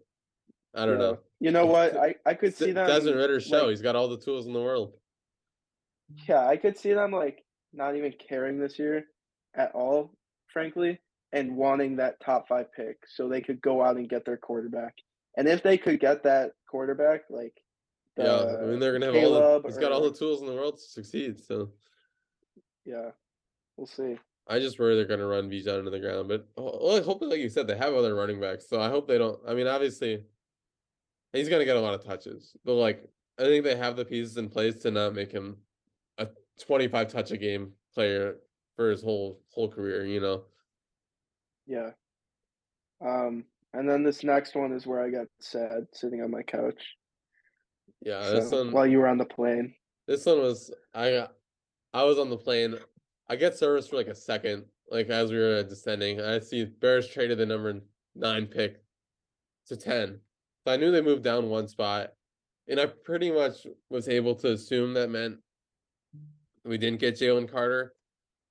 [SPEAKER 1] I don't
[SPEAKER 2] Yeah.
[SPEAKER 1] know.
[SPEAKER 2] You know what? I I could see
[SPEAKER 1] D-
[SPEAKER 2] them.
[SPEAKER 1] Desmond Ridder's show.
[SPEAKER 2] like-
[SPEAKER 1] He's got all the tools in the world.
[SPEAKER 2] Yeah, I could see them like not even caring this year at all, frankly, and wanting that top five pick so they could go out and get their quarterback. And if they could get that quarterback, like the,
[SPEAKER 1] yeah, I mean, they're gonna have all.
[SPEAKER 2] Caleb
[SPEAKER 1] The, he's got all
[SPEAKER 2] or-
[SPEAKER 1] the tools in the world to succeed. So
[SPEAKER 2] yeah, we'll see.
[SPEAKER 1] I just worry they're gonna run Bijan into the ground. But well, hopefully, like you said, they have other running backs. So I hope they don't. I mean, obviously, he's gonna get a lot of touches, but like I think they have the pieces in place to not make him a twenty-five touch a game player for his whole whole career. You know.
[SPEAKER 2] Yeah. Um, and then this next one is where I got sad sitting on my couch.
[SPEAKER 1] Yeah, this one.
[SPEAKER 2] while you were on the plane.
[SPEAKER 1] This one was I got I was on the plane. I get service for like a second, like as we were descending. I see Bears traded the number nine pick to ten. So I knew they moved down one spot. And I pretty much was able to assume that meant we didn't get Jalen Carter.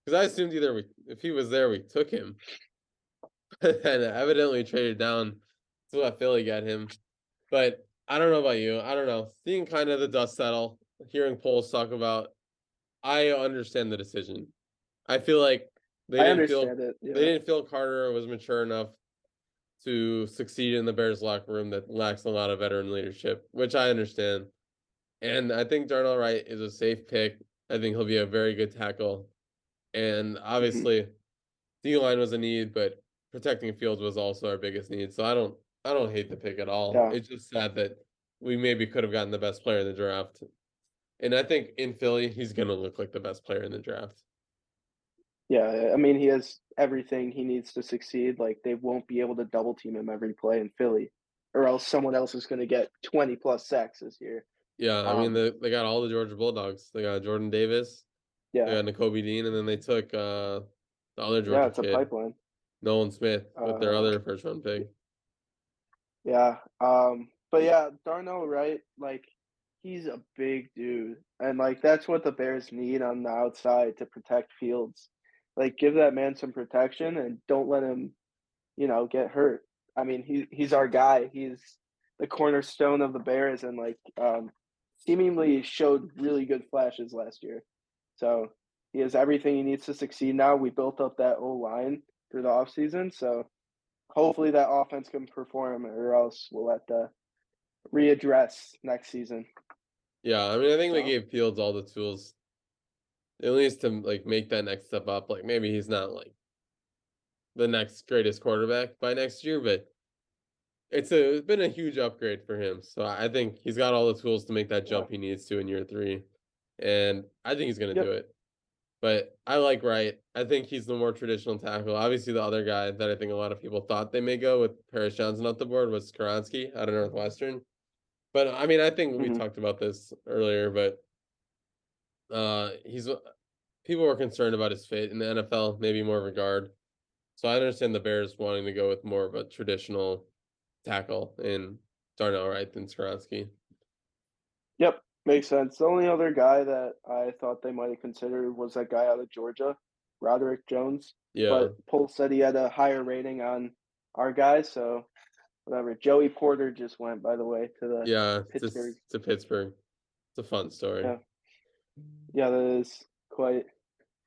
[SPEAKER 1] Because I assumed either we if he was there, we took him. and evidently traded down to let Philly get him. But I don't know about you. I don't know. Seeing kind of the dust settle, hearing Poles talk about, I understand the decision. I feel like they
[SPEAKER 2] I
[SPEAKER 1] didn't feel
[SPEAKER 2] it. Yeah.
[SPEAKER 1] they didn't feel Carter was mature enough to succeed in the Bears locker room that lacks a lot of veteran leadership, which I understand. And I think Darnell Wright is a safe pick. I think he'll be a very good tackle. And mm-hmm. obviously, D line was a need, but protecting Fields was also our biggest need. So I don't I don't hate the pick at all.
[SPEAKER 2] Yeah.
[SPEAKER 1] It's just sad that we maybe could have gotten the best player in the draft. And I think in Philly, he's gonna look like the best player in the draft.
[SPEAKER 2] Yeah, I mean, he has everything he needs to succeed. Like they won't be able to double team him every play in Philly, or else someone else is going to get twenty plus sacks this year.
[SPEAKER 1] Yeah, I mean
[SPEAKER 2] Um,
[SPEAKER 1] they, they got all the Georgia Bulldogs. They got Jordan Davis, they
[SPEAKER 2] Yeah,
[SPEAKER 1] got Nakobe Dean, and then they took uh the other Georgia yeah,
[SPEAKER 2] it's a pipeline.
[SPEAKER 1] Nolan Smith, with their
[SPEAKER 2] Uh,
[SPEAKER 1] other first round pick.
[SPEAKER 2] Yeah, um, but yeah, Darnell Wright, like he's a big dude, and like that's what the Bears need on the outside to protect Fields. Like, give that man some protection and don't let him, you know, get hurt. I mean, he he's our guy. He's the cornerstone of the Bears, and like, um, seemingly showed really good flashes last year. So he has everything he needs to succeed now. We built up that O line through the offseason, so hopefully that offense can perform, or else we'll have to readdress next season.
[SPEAKER 1] Yeah, I mean, I think we
[SPEAKER 2] So-
[SPEAKER 1] gave Fields all the tools, at least to like make that next step up. Like maybe he's not like the next greatest quarterback by next year, but it's a it's been a huge upgrade for him. So I think he's got all the tools to make that jump he needs to in year three, and I think he's gonna
[SPEAKER 2] Yep.
[SPEAKER 1] do it. But I like Wright. I think he's the more traditional tackle. Obviously, the other guy that I think a lot of people thought they may go with Paris Johnson off the board was Skoronski out of Northwestern. But I mean, I think we
[SPEAKER 2] Mhm.
[SPEAKER 1] talked about this earlier, but uh he's people were concerned about his fit in the NFL, maybe more of a guard. So I understand the Bears wanting to go with more of a traditional tackle in Darnell Wright than Skoronski.
[SPEAKER 2] Yep, makes sense. The only other guy that I thought they might have considered was that guy out of Georgia, Broderick Jones.
[SPEAKER 1] Yeah.
[SPEAKER 2] But Poles said he had a higher rating on our guys, so whatever. Joey Porter just went, by the way, to the
[SPEAKER 1] yeah,
[SPEAKER 2] Pittsburgh.
[SPEAKER 1] Pittsburgh. to Pittsburgh. It's a fun story.
[SPEAKER 2] Yeah. Yeah, that is quite.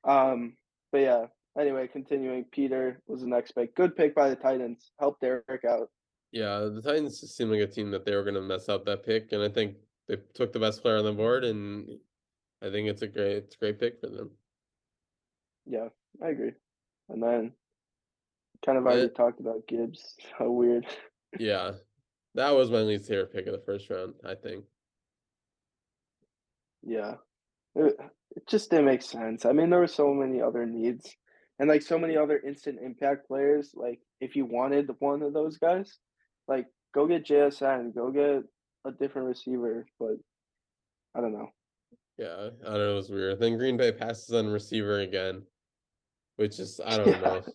[SPEAKER 2] Um, but yeah. Anyway, continuing. Peter was the next pick. Good pick by the Titans. Helped Derrick out.
[SPEAKER 1] Yeah, the Titans seemed like a team that they were going to mess up that pick, and I think they took the best player on the board, and I think it's a great, it's a great pick for them.
[SPEAKER 2] Yeah, I agree. And then, kind of already talked about Gibbs. How weird.
[SPEAKER 1] Yeah, that was my least favorite pick of the first round. I think.
[SPEAKER 2] Yeah, it, it just didn't make sense. I mean, there were so many other needs, and like so many other instant impact players. Like, if you wanted one of those guys, like go get JSN, go get a different receiver. But I don't know.
[SPEAKER 1] Yeah, I don't know. It was weird. Then Green Bay passes on receiver again, which is I don't know.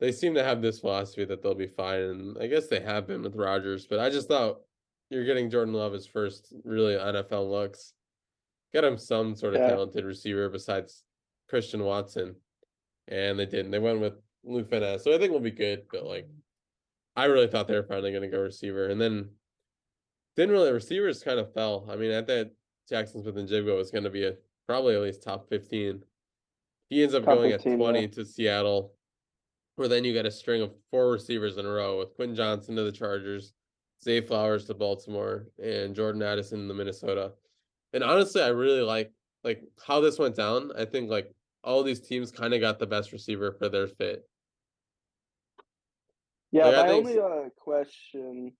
[SPEAKER 1] They seem to have this philosophy that they'll be fine, and I guess they have been with Rodgers. But I just thought you're getting Jordan Love his first really NFL looks. Get him some sort of
[SPEAKER 2] Yeah.
[SPEAKER 1] talented receiver besides Christian Watson, and they didn't. They went with Van Ness, so I think we'll be good. But like, I really thought they were finally going to go receiver, and then didn't really. Receivers kind of fell. I mean, I thought Jaxon Smith-Njigba was going to be a probably at least top fifteen. He ends up
[SPEAKER 2] Top
[SPEAKER 1] going
[SPEAKER 2] 15,
[SPEAKER 1] at
[SPEAKER 2] yeah.
[SPEAKER 1] twenty to Seattle, where then you got a string of four receivers in a row with Quentin Johnston to the Chargers, Zay Flowers to Baltimore, and Jordan Addison to Minnesota. And honestly, I really like like how this went down. I think like all these teams kind of got the best receiver for their fit.
[SPEAKER 2] Yeah,
[SPEAKER 1] Like,
[SPEAKER 2] my
[SPEAKER 1] think
[SPEAKER 2] only uh, question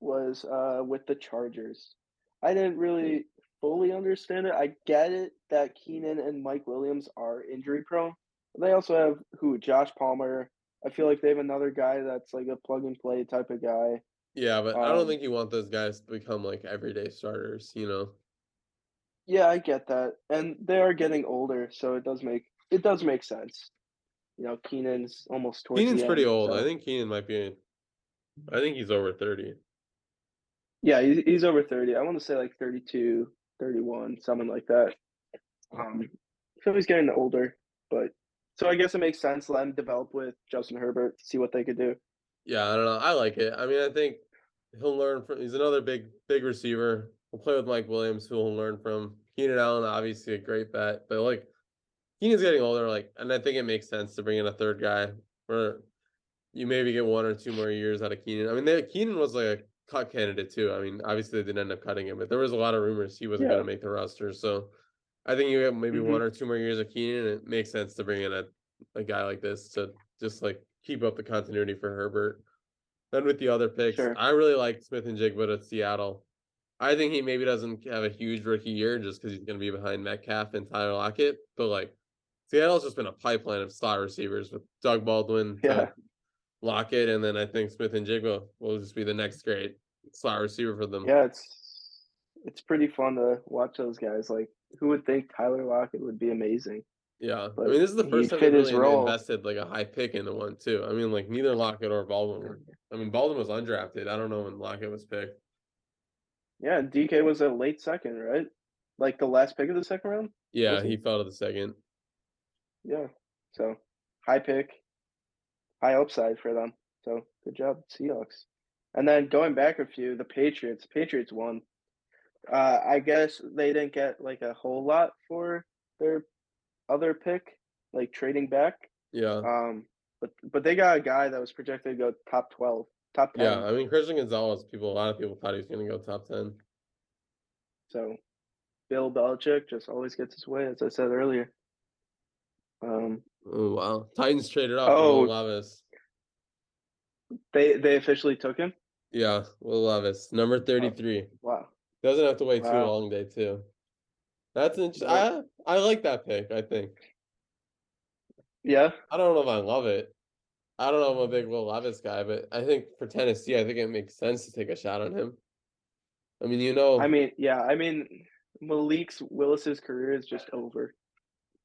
[SPEAKER 2] was uh, with the Chargers. I didn't really fully understand it. I get it that Keenan and Mike Williams are injury prone. But they also have who? Josh Palmer. I feel like they have another guy that's like a plug and play type of guy.
[SPEAKER 1] Yeah, but I don't
[SPEAKER 2] Um,
[SPEAKER 1] think you want those guys to become like everyday starters, you know.
[SPEAKER 2] Yeah, I get that, and they are getting older, so it does make it does make sense. You know, Keenan's almost towards
[SPEAKER 1] Keenan's
[SPEAKER 2] the
[SPEAKER 1] pretty
[SPEAKER 2] end,
[SPEAKER 1] old. I think Keenan might be I think he's over 30.
[SPEAKER 2] Yeah, he's, he's over 30. I want to say like 32, 31, something like that. Um, so he's getting older, but so I guess it makes sense. Let him develop with Justin Herbert, see what they could do.
[SPEAKER 1] Yeah, I don't know. I like it. I mean, I think he'll learn from. He's another big, big receiver. We'll play with Mike Williams, who will learn from. Keenan Allen, obviously a great bet, but like Keenan's getting older, like, and I think it makes sense to bring in a third guy where you maybe get one or two more years out of Keenan. I mean, they, Keenan was like a cut candidate too. I mean, obviously they didn't end up cutting him, but there was a lot of rumors he wasn't
[SPEAKER 2] Yeah.
[SPEAKER 1] going to make the roster. So I think you have maybe
[SPEAKER 2] Mhm.
[SPEAKER 1] one or two more years of Keenan, and it makes sense to bring in a, a guy like this to just like keep up the continuity for Herbert. Then with the other picks,
[SPEAKER 2] Sure.
[SPEAKER 1] I really like Smith-Njigba at Seattle. I think he maybe doesn't have a huge rookie year just because he's going to be behind Metcalf and Tyler Lockett. But like Seattle's just been a pipeline of slot receivers with Doug Baldwin,
[SPEAKER 2] Yeah.
[SPEAKER 1] Lockett, and then I think Smith-Njigba will just be the next great slot receiver for them.
[SPEAKER 2] Yeah, it's it's pretty fun to watch those guys. Like, who would think Tyler Lockett would be amazing?
[SPEAKER 1] Yeah, I mean, this is the first time they really invested like a high pick in the one too. I mean, like neither Lockett or Baldwin were. I mean, Baldwin was undrafted. I don't know when Lockett was picked.
[SPEAKER 2] Yeah, DK was a late second, right? Like the last pick of the second round.
[SPEAKER 1] Yeah,
[SPEAKER 2] he?
[SPEAKER 1] he fell to the second.
[SPEAKER 2] Yeah. So high pick, high upside for them. So good job, Seahawks. And then going back a few, the Patriots. Patriots won. Uh, I guess they didn't get like a whole lot for their other pick, like trading back.
[SPEAKER 1] Yeah.
[SPEAKER 2] Um, but but they got a guy that was projected to go top twelve, top ten.
[SPEAKER 1] Yeah. I mean, Christian Gonzalez, people, a lot of people thought he was going to go top 10.
[SPEAKER 2] So, Bill Belichick just always gets his way, as I said earlier. Um,
[SPEAKER 1] Oh, wow. Titans traded up.
[SPEAKER 2] Oh.
[SPEAKER 1] Will Levis.
[SPEAKER 2] they they officially took him.
[SPEAKER 1] Yeah. Will Levis, number 33.
[SPEAKER 2] Wow.
[SPEAKER 1] Doesn't have to wait too long day, too. That's interesting. I, I like that pick, I think.
[SPEAKER 2] Yeah.
[SPEAKER 1] I don't know if I love it. I don't know I'm a big Will Levis guy, but I think for Tennessee, I think it makes sense to take a shot on him. I mean, you know,
[SPEAKER 2] I mean, yeah. I mean, Malik's Willis's career is just over.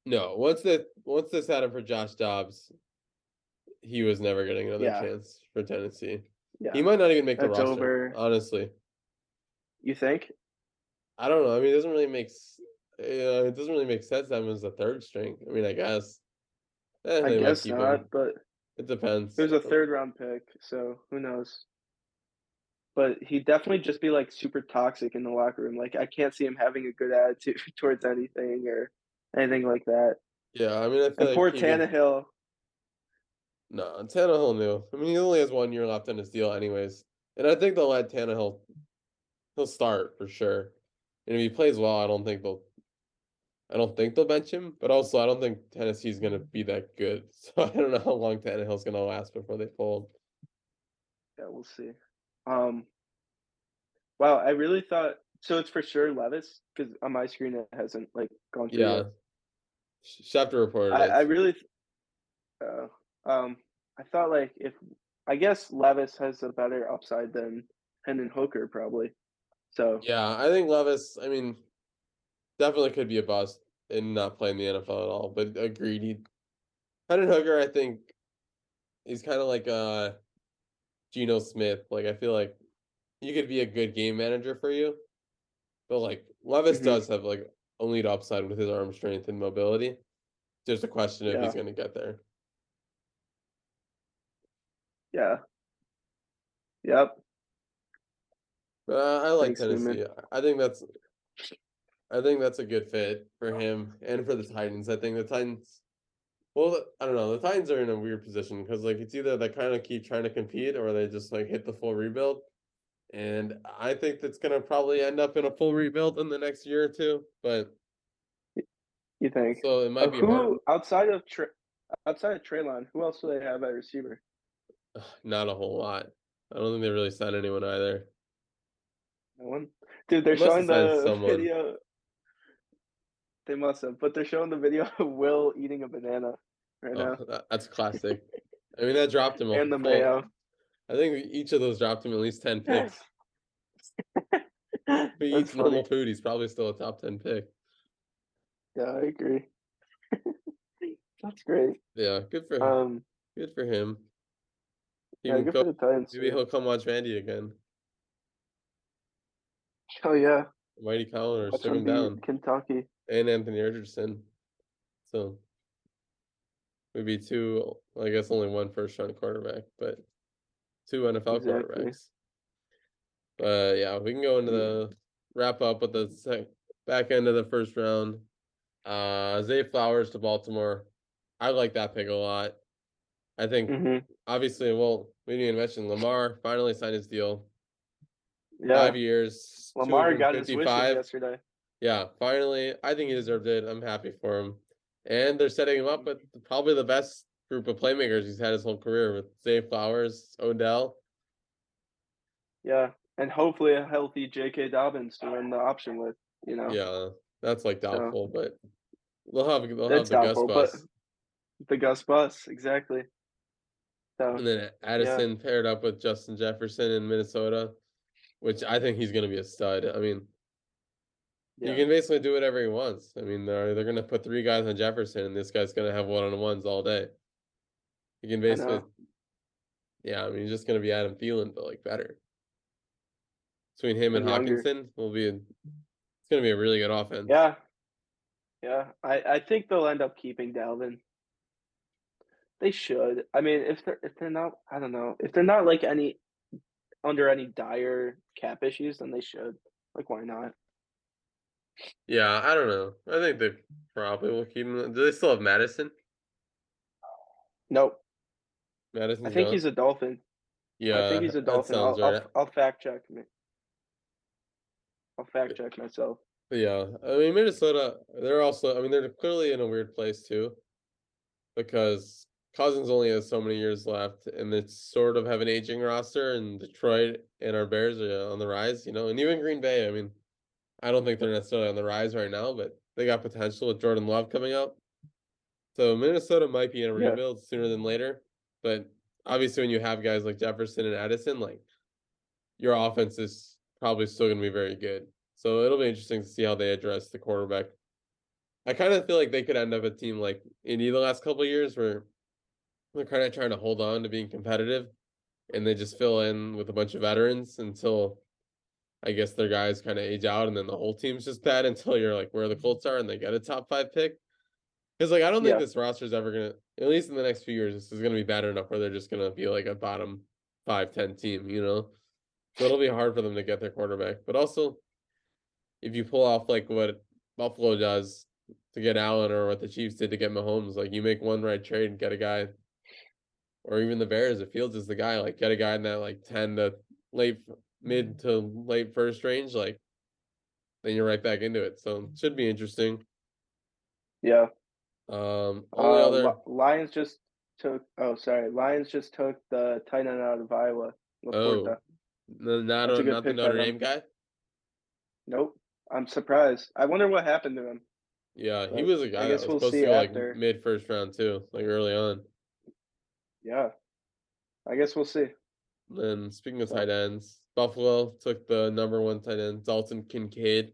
[SPEAKER 1] no, once that once this happened for Josh Dobbs, he was never getting another
[SPEAKER 2] Yeah.
[SPEAKER 1] chance for Tennessee.
[SPEAKER 2] Yeah.
[SPEAKER 1] He might not even make the
[SPEAKER 2] That's
[SPEAKER 1] roster.
[SPEAKER 2] over.
[SPEAKER 1] Honestly,
[SPEAKER 2] You think?
[SPEAKER 1] I don't know. I mean, it doesn't really make you know, it doesn't really make sense that have him as a third string. I mean, I guess. Eh,
[SPEAKER 2] I guess not,
[SPEAKER 1] him.
[SPEAKER 2] but
[SPEAKER 1] It depends.
[SPEAKER 2] There's a third round pick, so who knows? But he'd definitely just be like super toxic in the locker room. Like I can't see him having a good attitude towards anything or anything like that.
[SPEAKER 1] Yeah, I mean, I feel
[SPEAKER 2] And
[SPEAKER 1] like
[SPEAKER 2] poor Tannehill.
[SPEAKER 1] No, Tannehill knew. I mean, he only has one year left on his deal, anyways. And I think they'll let Tannehill. He'll start for sure. And if he plays well, I don't think they'll. I don't think they'll bench him, but also I don't think Tennessee's gonna be that good. So I don't know how long Tannehill's gonna last before they fold.
[SPEAKER 2] Yeah, we'll see. Um, wow, I really thought so. It's for sure Levis because on my screen it hasn't like gone through.
[SPEAKER 1] Yeah, Schefter reported
[SPEAKER 2] I. I really, uh, um, I thought like if I guess Levis has a better upside than Hendon Hooker probably. So
[SPEAKER 1] Yeah, I think Levis. I mean, definitely could be a bust and not play in the NFL at all. But agreed. He, Hendon Hooker, I think, he's kind of like uh, Geno Smith. Like I feel like he could be a good game manager for you, but like Levis
[SPEAKER 2] Mhm.
[SPEAKER 1] does have like elite upside with his arm strength and mobility. Just a question if he's going to get there.
[SPEAKER 2] yeah, yep,
[SPEAKER 1] uh, I like
[SPEAKER 2] Thanks.
[SPEAKER 1] Tennessee. I think that's I think that's a good fit for him and for the Titans. I think the Titans well, I don't know. The Titans are in a weird position because like it's either they kind of keep trying to compete or they just like hit the full rebuild. And I think that's gonna probably end up in a full rebuild in the next year or two. But
[SPEAKER 2] you think?
[SPEAKER 1] so it might
[SPEAKER 2] Uh,
[SPEAKER 1] be hard.
[SPEAKER 2] who outside of Tre- outside of Treylon, who else do they have at receiver?
[SPEAKER 1] Not a whole lot. I don't think they really signed anyone either.
[SPEAKER 2] No one. Dude, they're
[SPEAKER 1] They
[SPEAKER 2] showing the
[SPEAKER 1] someone.
[SPEAKER 2] video. They must have, but they're showing the video of Will eating a banana right
[SPEAKER 1] Oh,
[SPEAKER 2] now,
[SPEAKER 1] that- that's classic. I mean, that dropped him.
[SPEAKER 2] and the
[SPEAKER 1] full-
[SPEAKER 2] mayo.
[SPEAKER 1] I think each of those dropped him at least ten picks. If he eats normal
[SPEAKER 2] funny.
[SPEAKER 1] food, he's probably still a top ten pick.
[SPEAKER 2] Yeah, I agree. That's great.
[SPEAKER 1] Yeah, good for him.
[SPEAKER 2] Um,
[SPEAKER 1] good for him. He
[SPEAKER 2] yeah, good
[SPEAKER 1] go-
[SPEAKER 2] for the Titans.
[SPEAKER 1] maybe he'll come watch Randy again.
[SPEAKER 2] Oh yeah,
[SPEAKER 1] Mighty Colin or
[SPEAKER 2] watch
[SPEAKER 1] sit
[SPEAKER 2] him
[SPEAKER 1] him down.
[SPEAKER 2] Kentucky.
[SPEAKER 1] And Anthony Richardson. So maybe two I guess only one first round quarterback, but two NFL
[SPEAKER 2] Exactly.
[SPEAKER 1] quarterbacks. But yeah, we can go into the wrap up with the sec- back end of the first round. Uh Zay Flowers to Baltimore. I like that pick a lot. I think
[SPEAKER 2] hmm
[SPEAKER 1] obviously, well, we didn't even mention Lamar finally signed his deal.
[SPEAKER 2] Yeah,
[SPEAKER 1] Five years.
[SPEAKER 2] Lamar got his wishes
[SPEAKER 1] 255.
[SPEAKER 2] yesterday.
[SPEAKER 1] Yeah, finally. I think he deserved it. I'm happy for him. And they're setting him up with probably the best group of playmakers he's had his whole career with Zay Flowers, Odell.
[SPEAKER 2] Yeah, and hopefully a healthy J.K. Dobbins to run the option with. You know,
[SPEAKER 1] Yeah, that's like doubtful, but they'll have they'll have the Gus
[SPEAKER 2] doubtful, but-
[SPEAKER 1] bus.
[SPEAKER 2] the Gus Bus exactly. So
[SPEAKER 1] And then Addison paired up with Justin Jefferson in Minnesota, which I think he's gonna be a stud. I mean,
[SPEAKER 2] yeah,
[SPEAKER 1] You can basically do whatever he wants. I mean, they're they're gonna put three guys on Jefferson, and this guy's gonna have one on ones all day. You can basically, yeah. I mean, he's just gonna be Adam Thielen, but like better. Between him and,
[SPEAKER 2] And.
[SPEAKER 1] Hockenson, will be. A, it's gonna be a really good offense.
[SPEAKER 2] yeah, yeah. I I think they'll end up keeping Dalvin. They should. I mean, if they're if they're not, I don't know. If they're not like any under any dire cap issues, then they should. Like, why not?
[SPEAKER 1] Yeah, I don't know. I think they probably will keep him. Do they still have Mattison?
[SPEAKER 2] Nope.
[SPEAKER 1] Mattison.
[SPEAKER 2] I think he's a Dolphin.
[SPEAKER 1] yeah.
[SPEAKER 2] I think he's a Dolphin. I'll,
[SPEAKER 1] sounds
[SPEAKER 2] I'll. I'll fact check me. I'll fact check myself.
[SPEAKER 1] Yeah, I mean Minnesota, they're also I mean they're clearly in a weird place too. Because Cousins only has so many years left and it's sort of have an aging roster and Detroit and our Bears are on the rise, you know, and even Green Bay, I mean, I don't think they're necessarily on the rise right now, but they got potential with Jordan Love coming up. So Minnesota might be in a
[SPEAKER 2] Yeah.
[SPEAKER 1] rebuild sooner than later. But obviously when you have guys like Jefferson and Addison, like your offense is probably still gonna be very good. So it'll be interesting to see how they address the quarterback. I kind of feel like they could end up a team like Indy the last couple of years where they're kind of trying to hold on to being competitive and they just fill in with a bunch of veterans until I guess their guys kind of age out and then the whole team's just bad until you're like where the Colts are and they get a top five pick. Because like I don't think
[SPEAKER 2] Yeah.
[SPEAKER 1] this roster is ever gonna at least in the next few years, this is gonna be bad enough where they're just gonna be like a bottom five, ten team, you know? So it'll be hard for them to get their quarterback. But also if you pull off like what Buffalo does to get Allen or what the Chiefs did to get Mahomes, like you make one right trade and get a guy, or even the Bears, if Fields is the guy, like get a guy in that like 10 to late mid to late first range, like then you're right back into it. So should be interesting.
[SPEAKER 2] Yeah.
[SPEAKER 1] Um only
[SPEAKER 2] Uh,
[SPEAKER 1] other
[SPEAKER 2] Lions just took. Oh, sorry. Lions just took the tight end out of Iowa. LaPorta.
[SPEAKER 1] n- not a, not the Notre. Dame guy.
[SPEAKER 2] Nope. I'm surprised. I wonder what happened to him.
[SPEAKER 1] Yeah, he was a guy that
[SPEAKER 2] guess
[SPEAKER 1] was
[SPEAKER 2] we'll
[SPEAKER 1] supposed to
[SPEAKER 2] see
[SPEAKER 1] go like
[SPEAKER 2] after.
[SPEAKER 1] mid first round too, like early on.
[SPEAKER 2] Yeah. I guess we'll see.
[SPEAKER 1] Then speaking of tight ends, Buffalo took the number one tight end, Dalton Kincaid.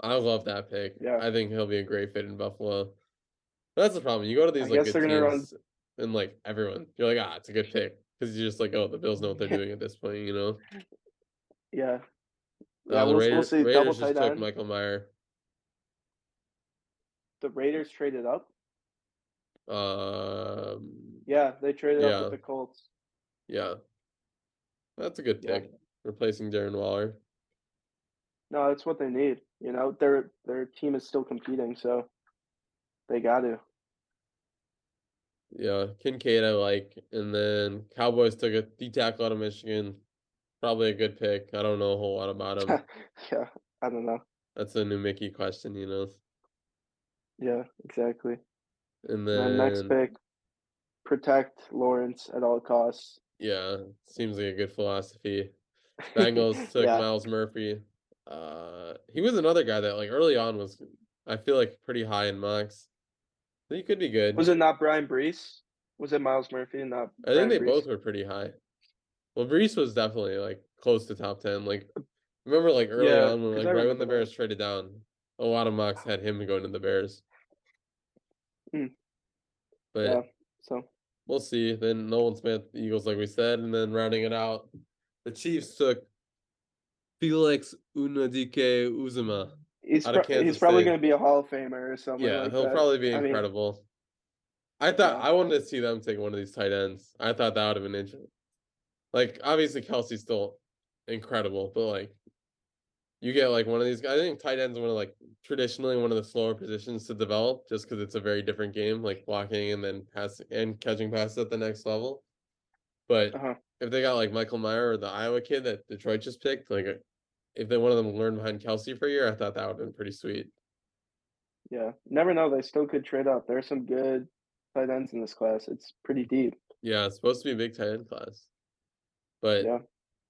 [SPEAKER 1] I love that pick.
[SPEAKER 2] Yeah.
[SPEAKER 1] I think he'll be a great fit in Buffalo. That's the problem. You go to these
[SPEAKER 2] I
[SPEAKER 1] like good
[SPEAKER 2] they're run-
[SPEAKER 1] teams, and like everyone, you're like, ah, it's a good pick because you're just like, oh, the Bills know what they're doing at this point, you know.
[SPEAKER 2] Yeah.
[SPEAKER 1] Uh,
[SPEAKER 2] Yeah,
[SPEAKER 1] the
[SPEAKER 2] we'll,
[SPEAKER 1] Raiders,
[SPEAKER 2] we'll.
[SPEAKER 1] Raiders just took
[SPEAKER 2] end.
[SPEAKER 1] Michael Mayer.
[SPEAKER 2] The Raiders traded up.
[SPEAKER 1] Um,
[SPEAKER 2] Yeah, they traded up with the Colts.
[SPEAKER 1] yeah, that's a good
[SPEAKER 2] Yeah.
[SPEAKER 1] Replacing Darren Waller.
[SPEAKER 2] No, that's what they need. You know, their their team is still competing, so they got to.
[SPEAKER 1] Yeah, Kincaid I like, and then Cowboys took a D tackle out of Michigan. Probably a good pick. I don't know a whole lot about him.
[SPEAKER 2] yeah, I don't know.
[SPEAKER 1] That's a new Mickey question, you know.
[SPEAKER 2] Yeah, exactly.
[SPEAKER 1] And then
[SPEAKER 2] then next pick, protect Lawrence at all costs.
[SPEAKER 1] yeah, seems like a good philosophy. Bengals took
[SPEAKER 2] yeah,
[SPEAKER 1] Myles Murphy. Uh, he was another guy that like early on was, I feel like pretty high in mocks. He could be good.
[SPEAKER 2] was it not Bryan Bresee? Was it Myles Murphy and not?
[SPEAKER 1] I think they
[SPEAKER 2] Bresee?
[SPEAKER 1] both were pretty high. Well, Bresee was definitely like close to top ten. Like, remember like early
[SPEAKER 2] Yeah,
[SPEAKER 1] on when like right when the. Bears traded down, a lot of mocks had him going to the Bears.
[SPEAKER 2] Hmm.
[SPEAKER 1] But
[SPEAKER 2] Yeah. So
[SPEAKER 1] we'll see. Then Nolan Smith, Eagles, like we said, and then rounding it out, the Chiefs took Felix Unadike Uzuma.
[SPEAKER 2] he's
[SPEAKER 1] Out of
[SPEAKER 2] pro- he's probably going to be a Hall of Famer or something.
[SPEAKER 1] Yeah,
[SPEAKER 2] like
[SPEAKER 1] he'll
[SPEAKER 2] that.
[SPEAKER 1] probably be
[SPEAKER 2] I mean,
[SPEAKER 1] incredible. I thought
[SPEAKER 2] Yeah.
[SPEAKER 1] I wanted to see them take one of these tight ends. I thought that would have been interesting. Like obviously Kelce's still incredible, but like you get like one of these guys. I think tight ends are one of like traditionally one of the slower positions to develop, just because it's a very different game, like blocking and then passing and catching passes at the next level. But
[SPEAKER 2] Uh-huh.
[SPEAKER 1] if they got like Michael Mayer or the Iowa kid that Detroit just picked, like uh, if they one of them learned behind Kelce for a year, I thought that would have been pretty sweet.
[SPEAKER 2] Yeah, never know. They still could trade up. There's some good tight ends in this class. It's pretty deep.
[SPEAKER 1] Yeah, it's supposed to be a big tight end class. But
[SPEAKER 2] Yeah.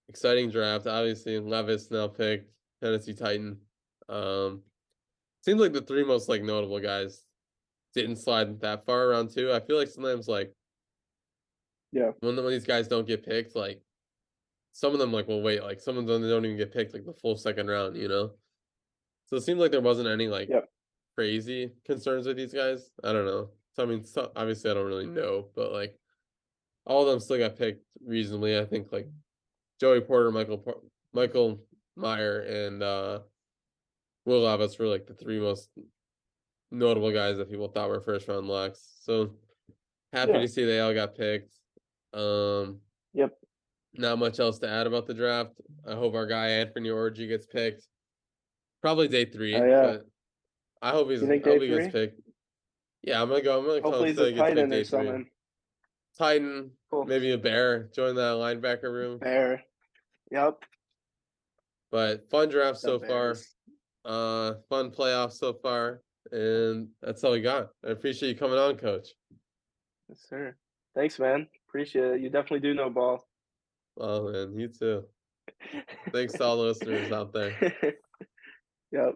[SPEAKER 1] exciting draft. Obviously, Levis now picked Tennessee Titan. Um, seems like the three most like notable guys didn't slide that far around two. I feel like sometimes like
[SPEAKER 2] Yeah.
[SPEAKER 1] when when these guys don't get picked, like some of them like will wait, like some of them don't even get picked like the full second round, you know. So it seems like there wasn't any like
[SPEAKER 2] Yep.
[SPEAKER 1] crazy concerns with these guys. I don't know. So I mean, so, obviously I don't really know, but like all of them still got picked reasonably. I think like Joey Porter, Michael Michael Mayer, and uh Will Levis were like the three most notable guys that people thought were first round locks. So happy
[SPEAKER 2] Yeah.
[SPEAKER 1] to see they all got picked. Um
[SPEAKER 2] Yep.
[SPEAKER 1] not much else to add about the draft. I hope our guy Anthony Orgy gets picked. Probably day three.
[SPEAKER 2] Oh, yeah.
[SPEAKER 1] But I hope he's
[SPEAKER 2] You think
[SPEAKER 1] I hope he gets
[SPEAKER 2] three?
[SPEAKER 1] picked. Yeah, I'm gonna go. I'm gonna call
[SPEAKER 2] Hopefully,
[SPEAKER 1] him
[SPEAKER 2] he's a
[SPEAKER 1] I get to
[SPEAKER 2] tight
[SPEAKER 1] my
[SPEAKER 2] end or
[SPEAKER 1] day three.
[SPEAKER 2] something.
[SPEAKER 1] Titan,
[SPEAKER 2] Cool.
[SPEAKER 1] maybe a bear. Join that linebacker room.
[SPEAKER 2] Bear. Yep.
[SPEAKER 1] But fun draft
[SPEAKER 2] the
[SPEAKER 1] so far. Uh, fun playoffs so far, and that's all we got. I appreciate you coming on, Coach.
[SPEAKER 2] Yes, sir. Thanks, man. Appreciate it. You definitely do know ball.
[SPEAKER 1] Oh man, you too. Thanks to all the listeners out there.
[SPEAKER 2] yep.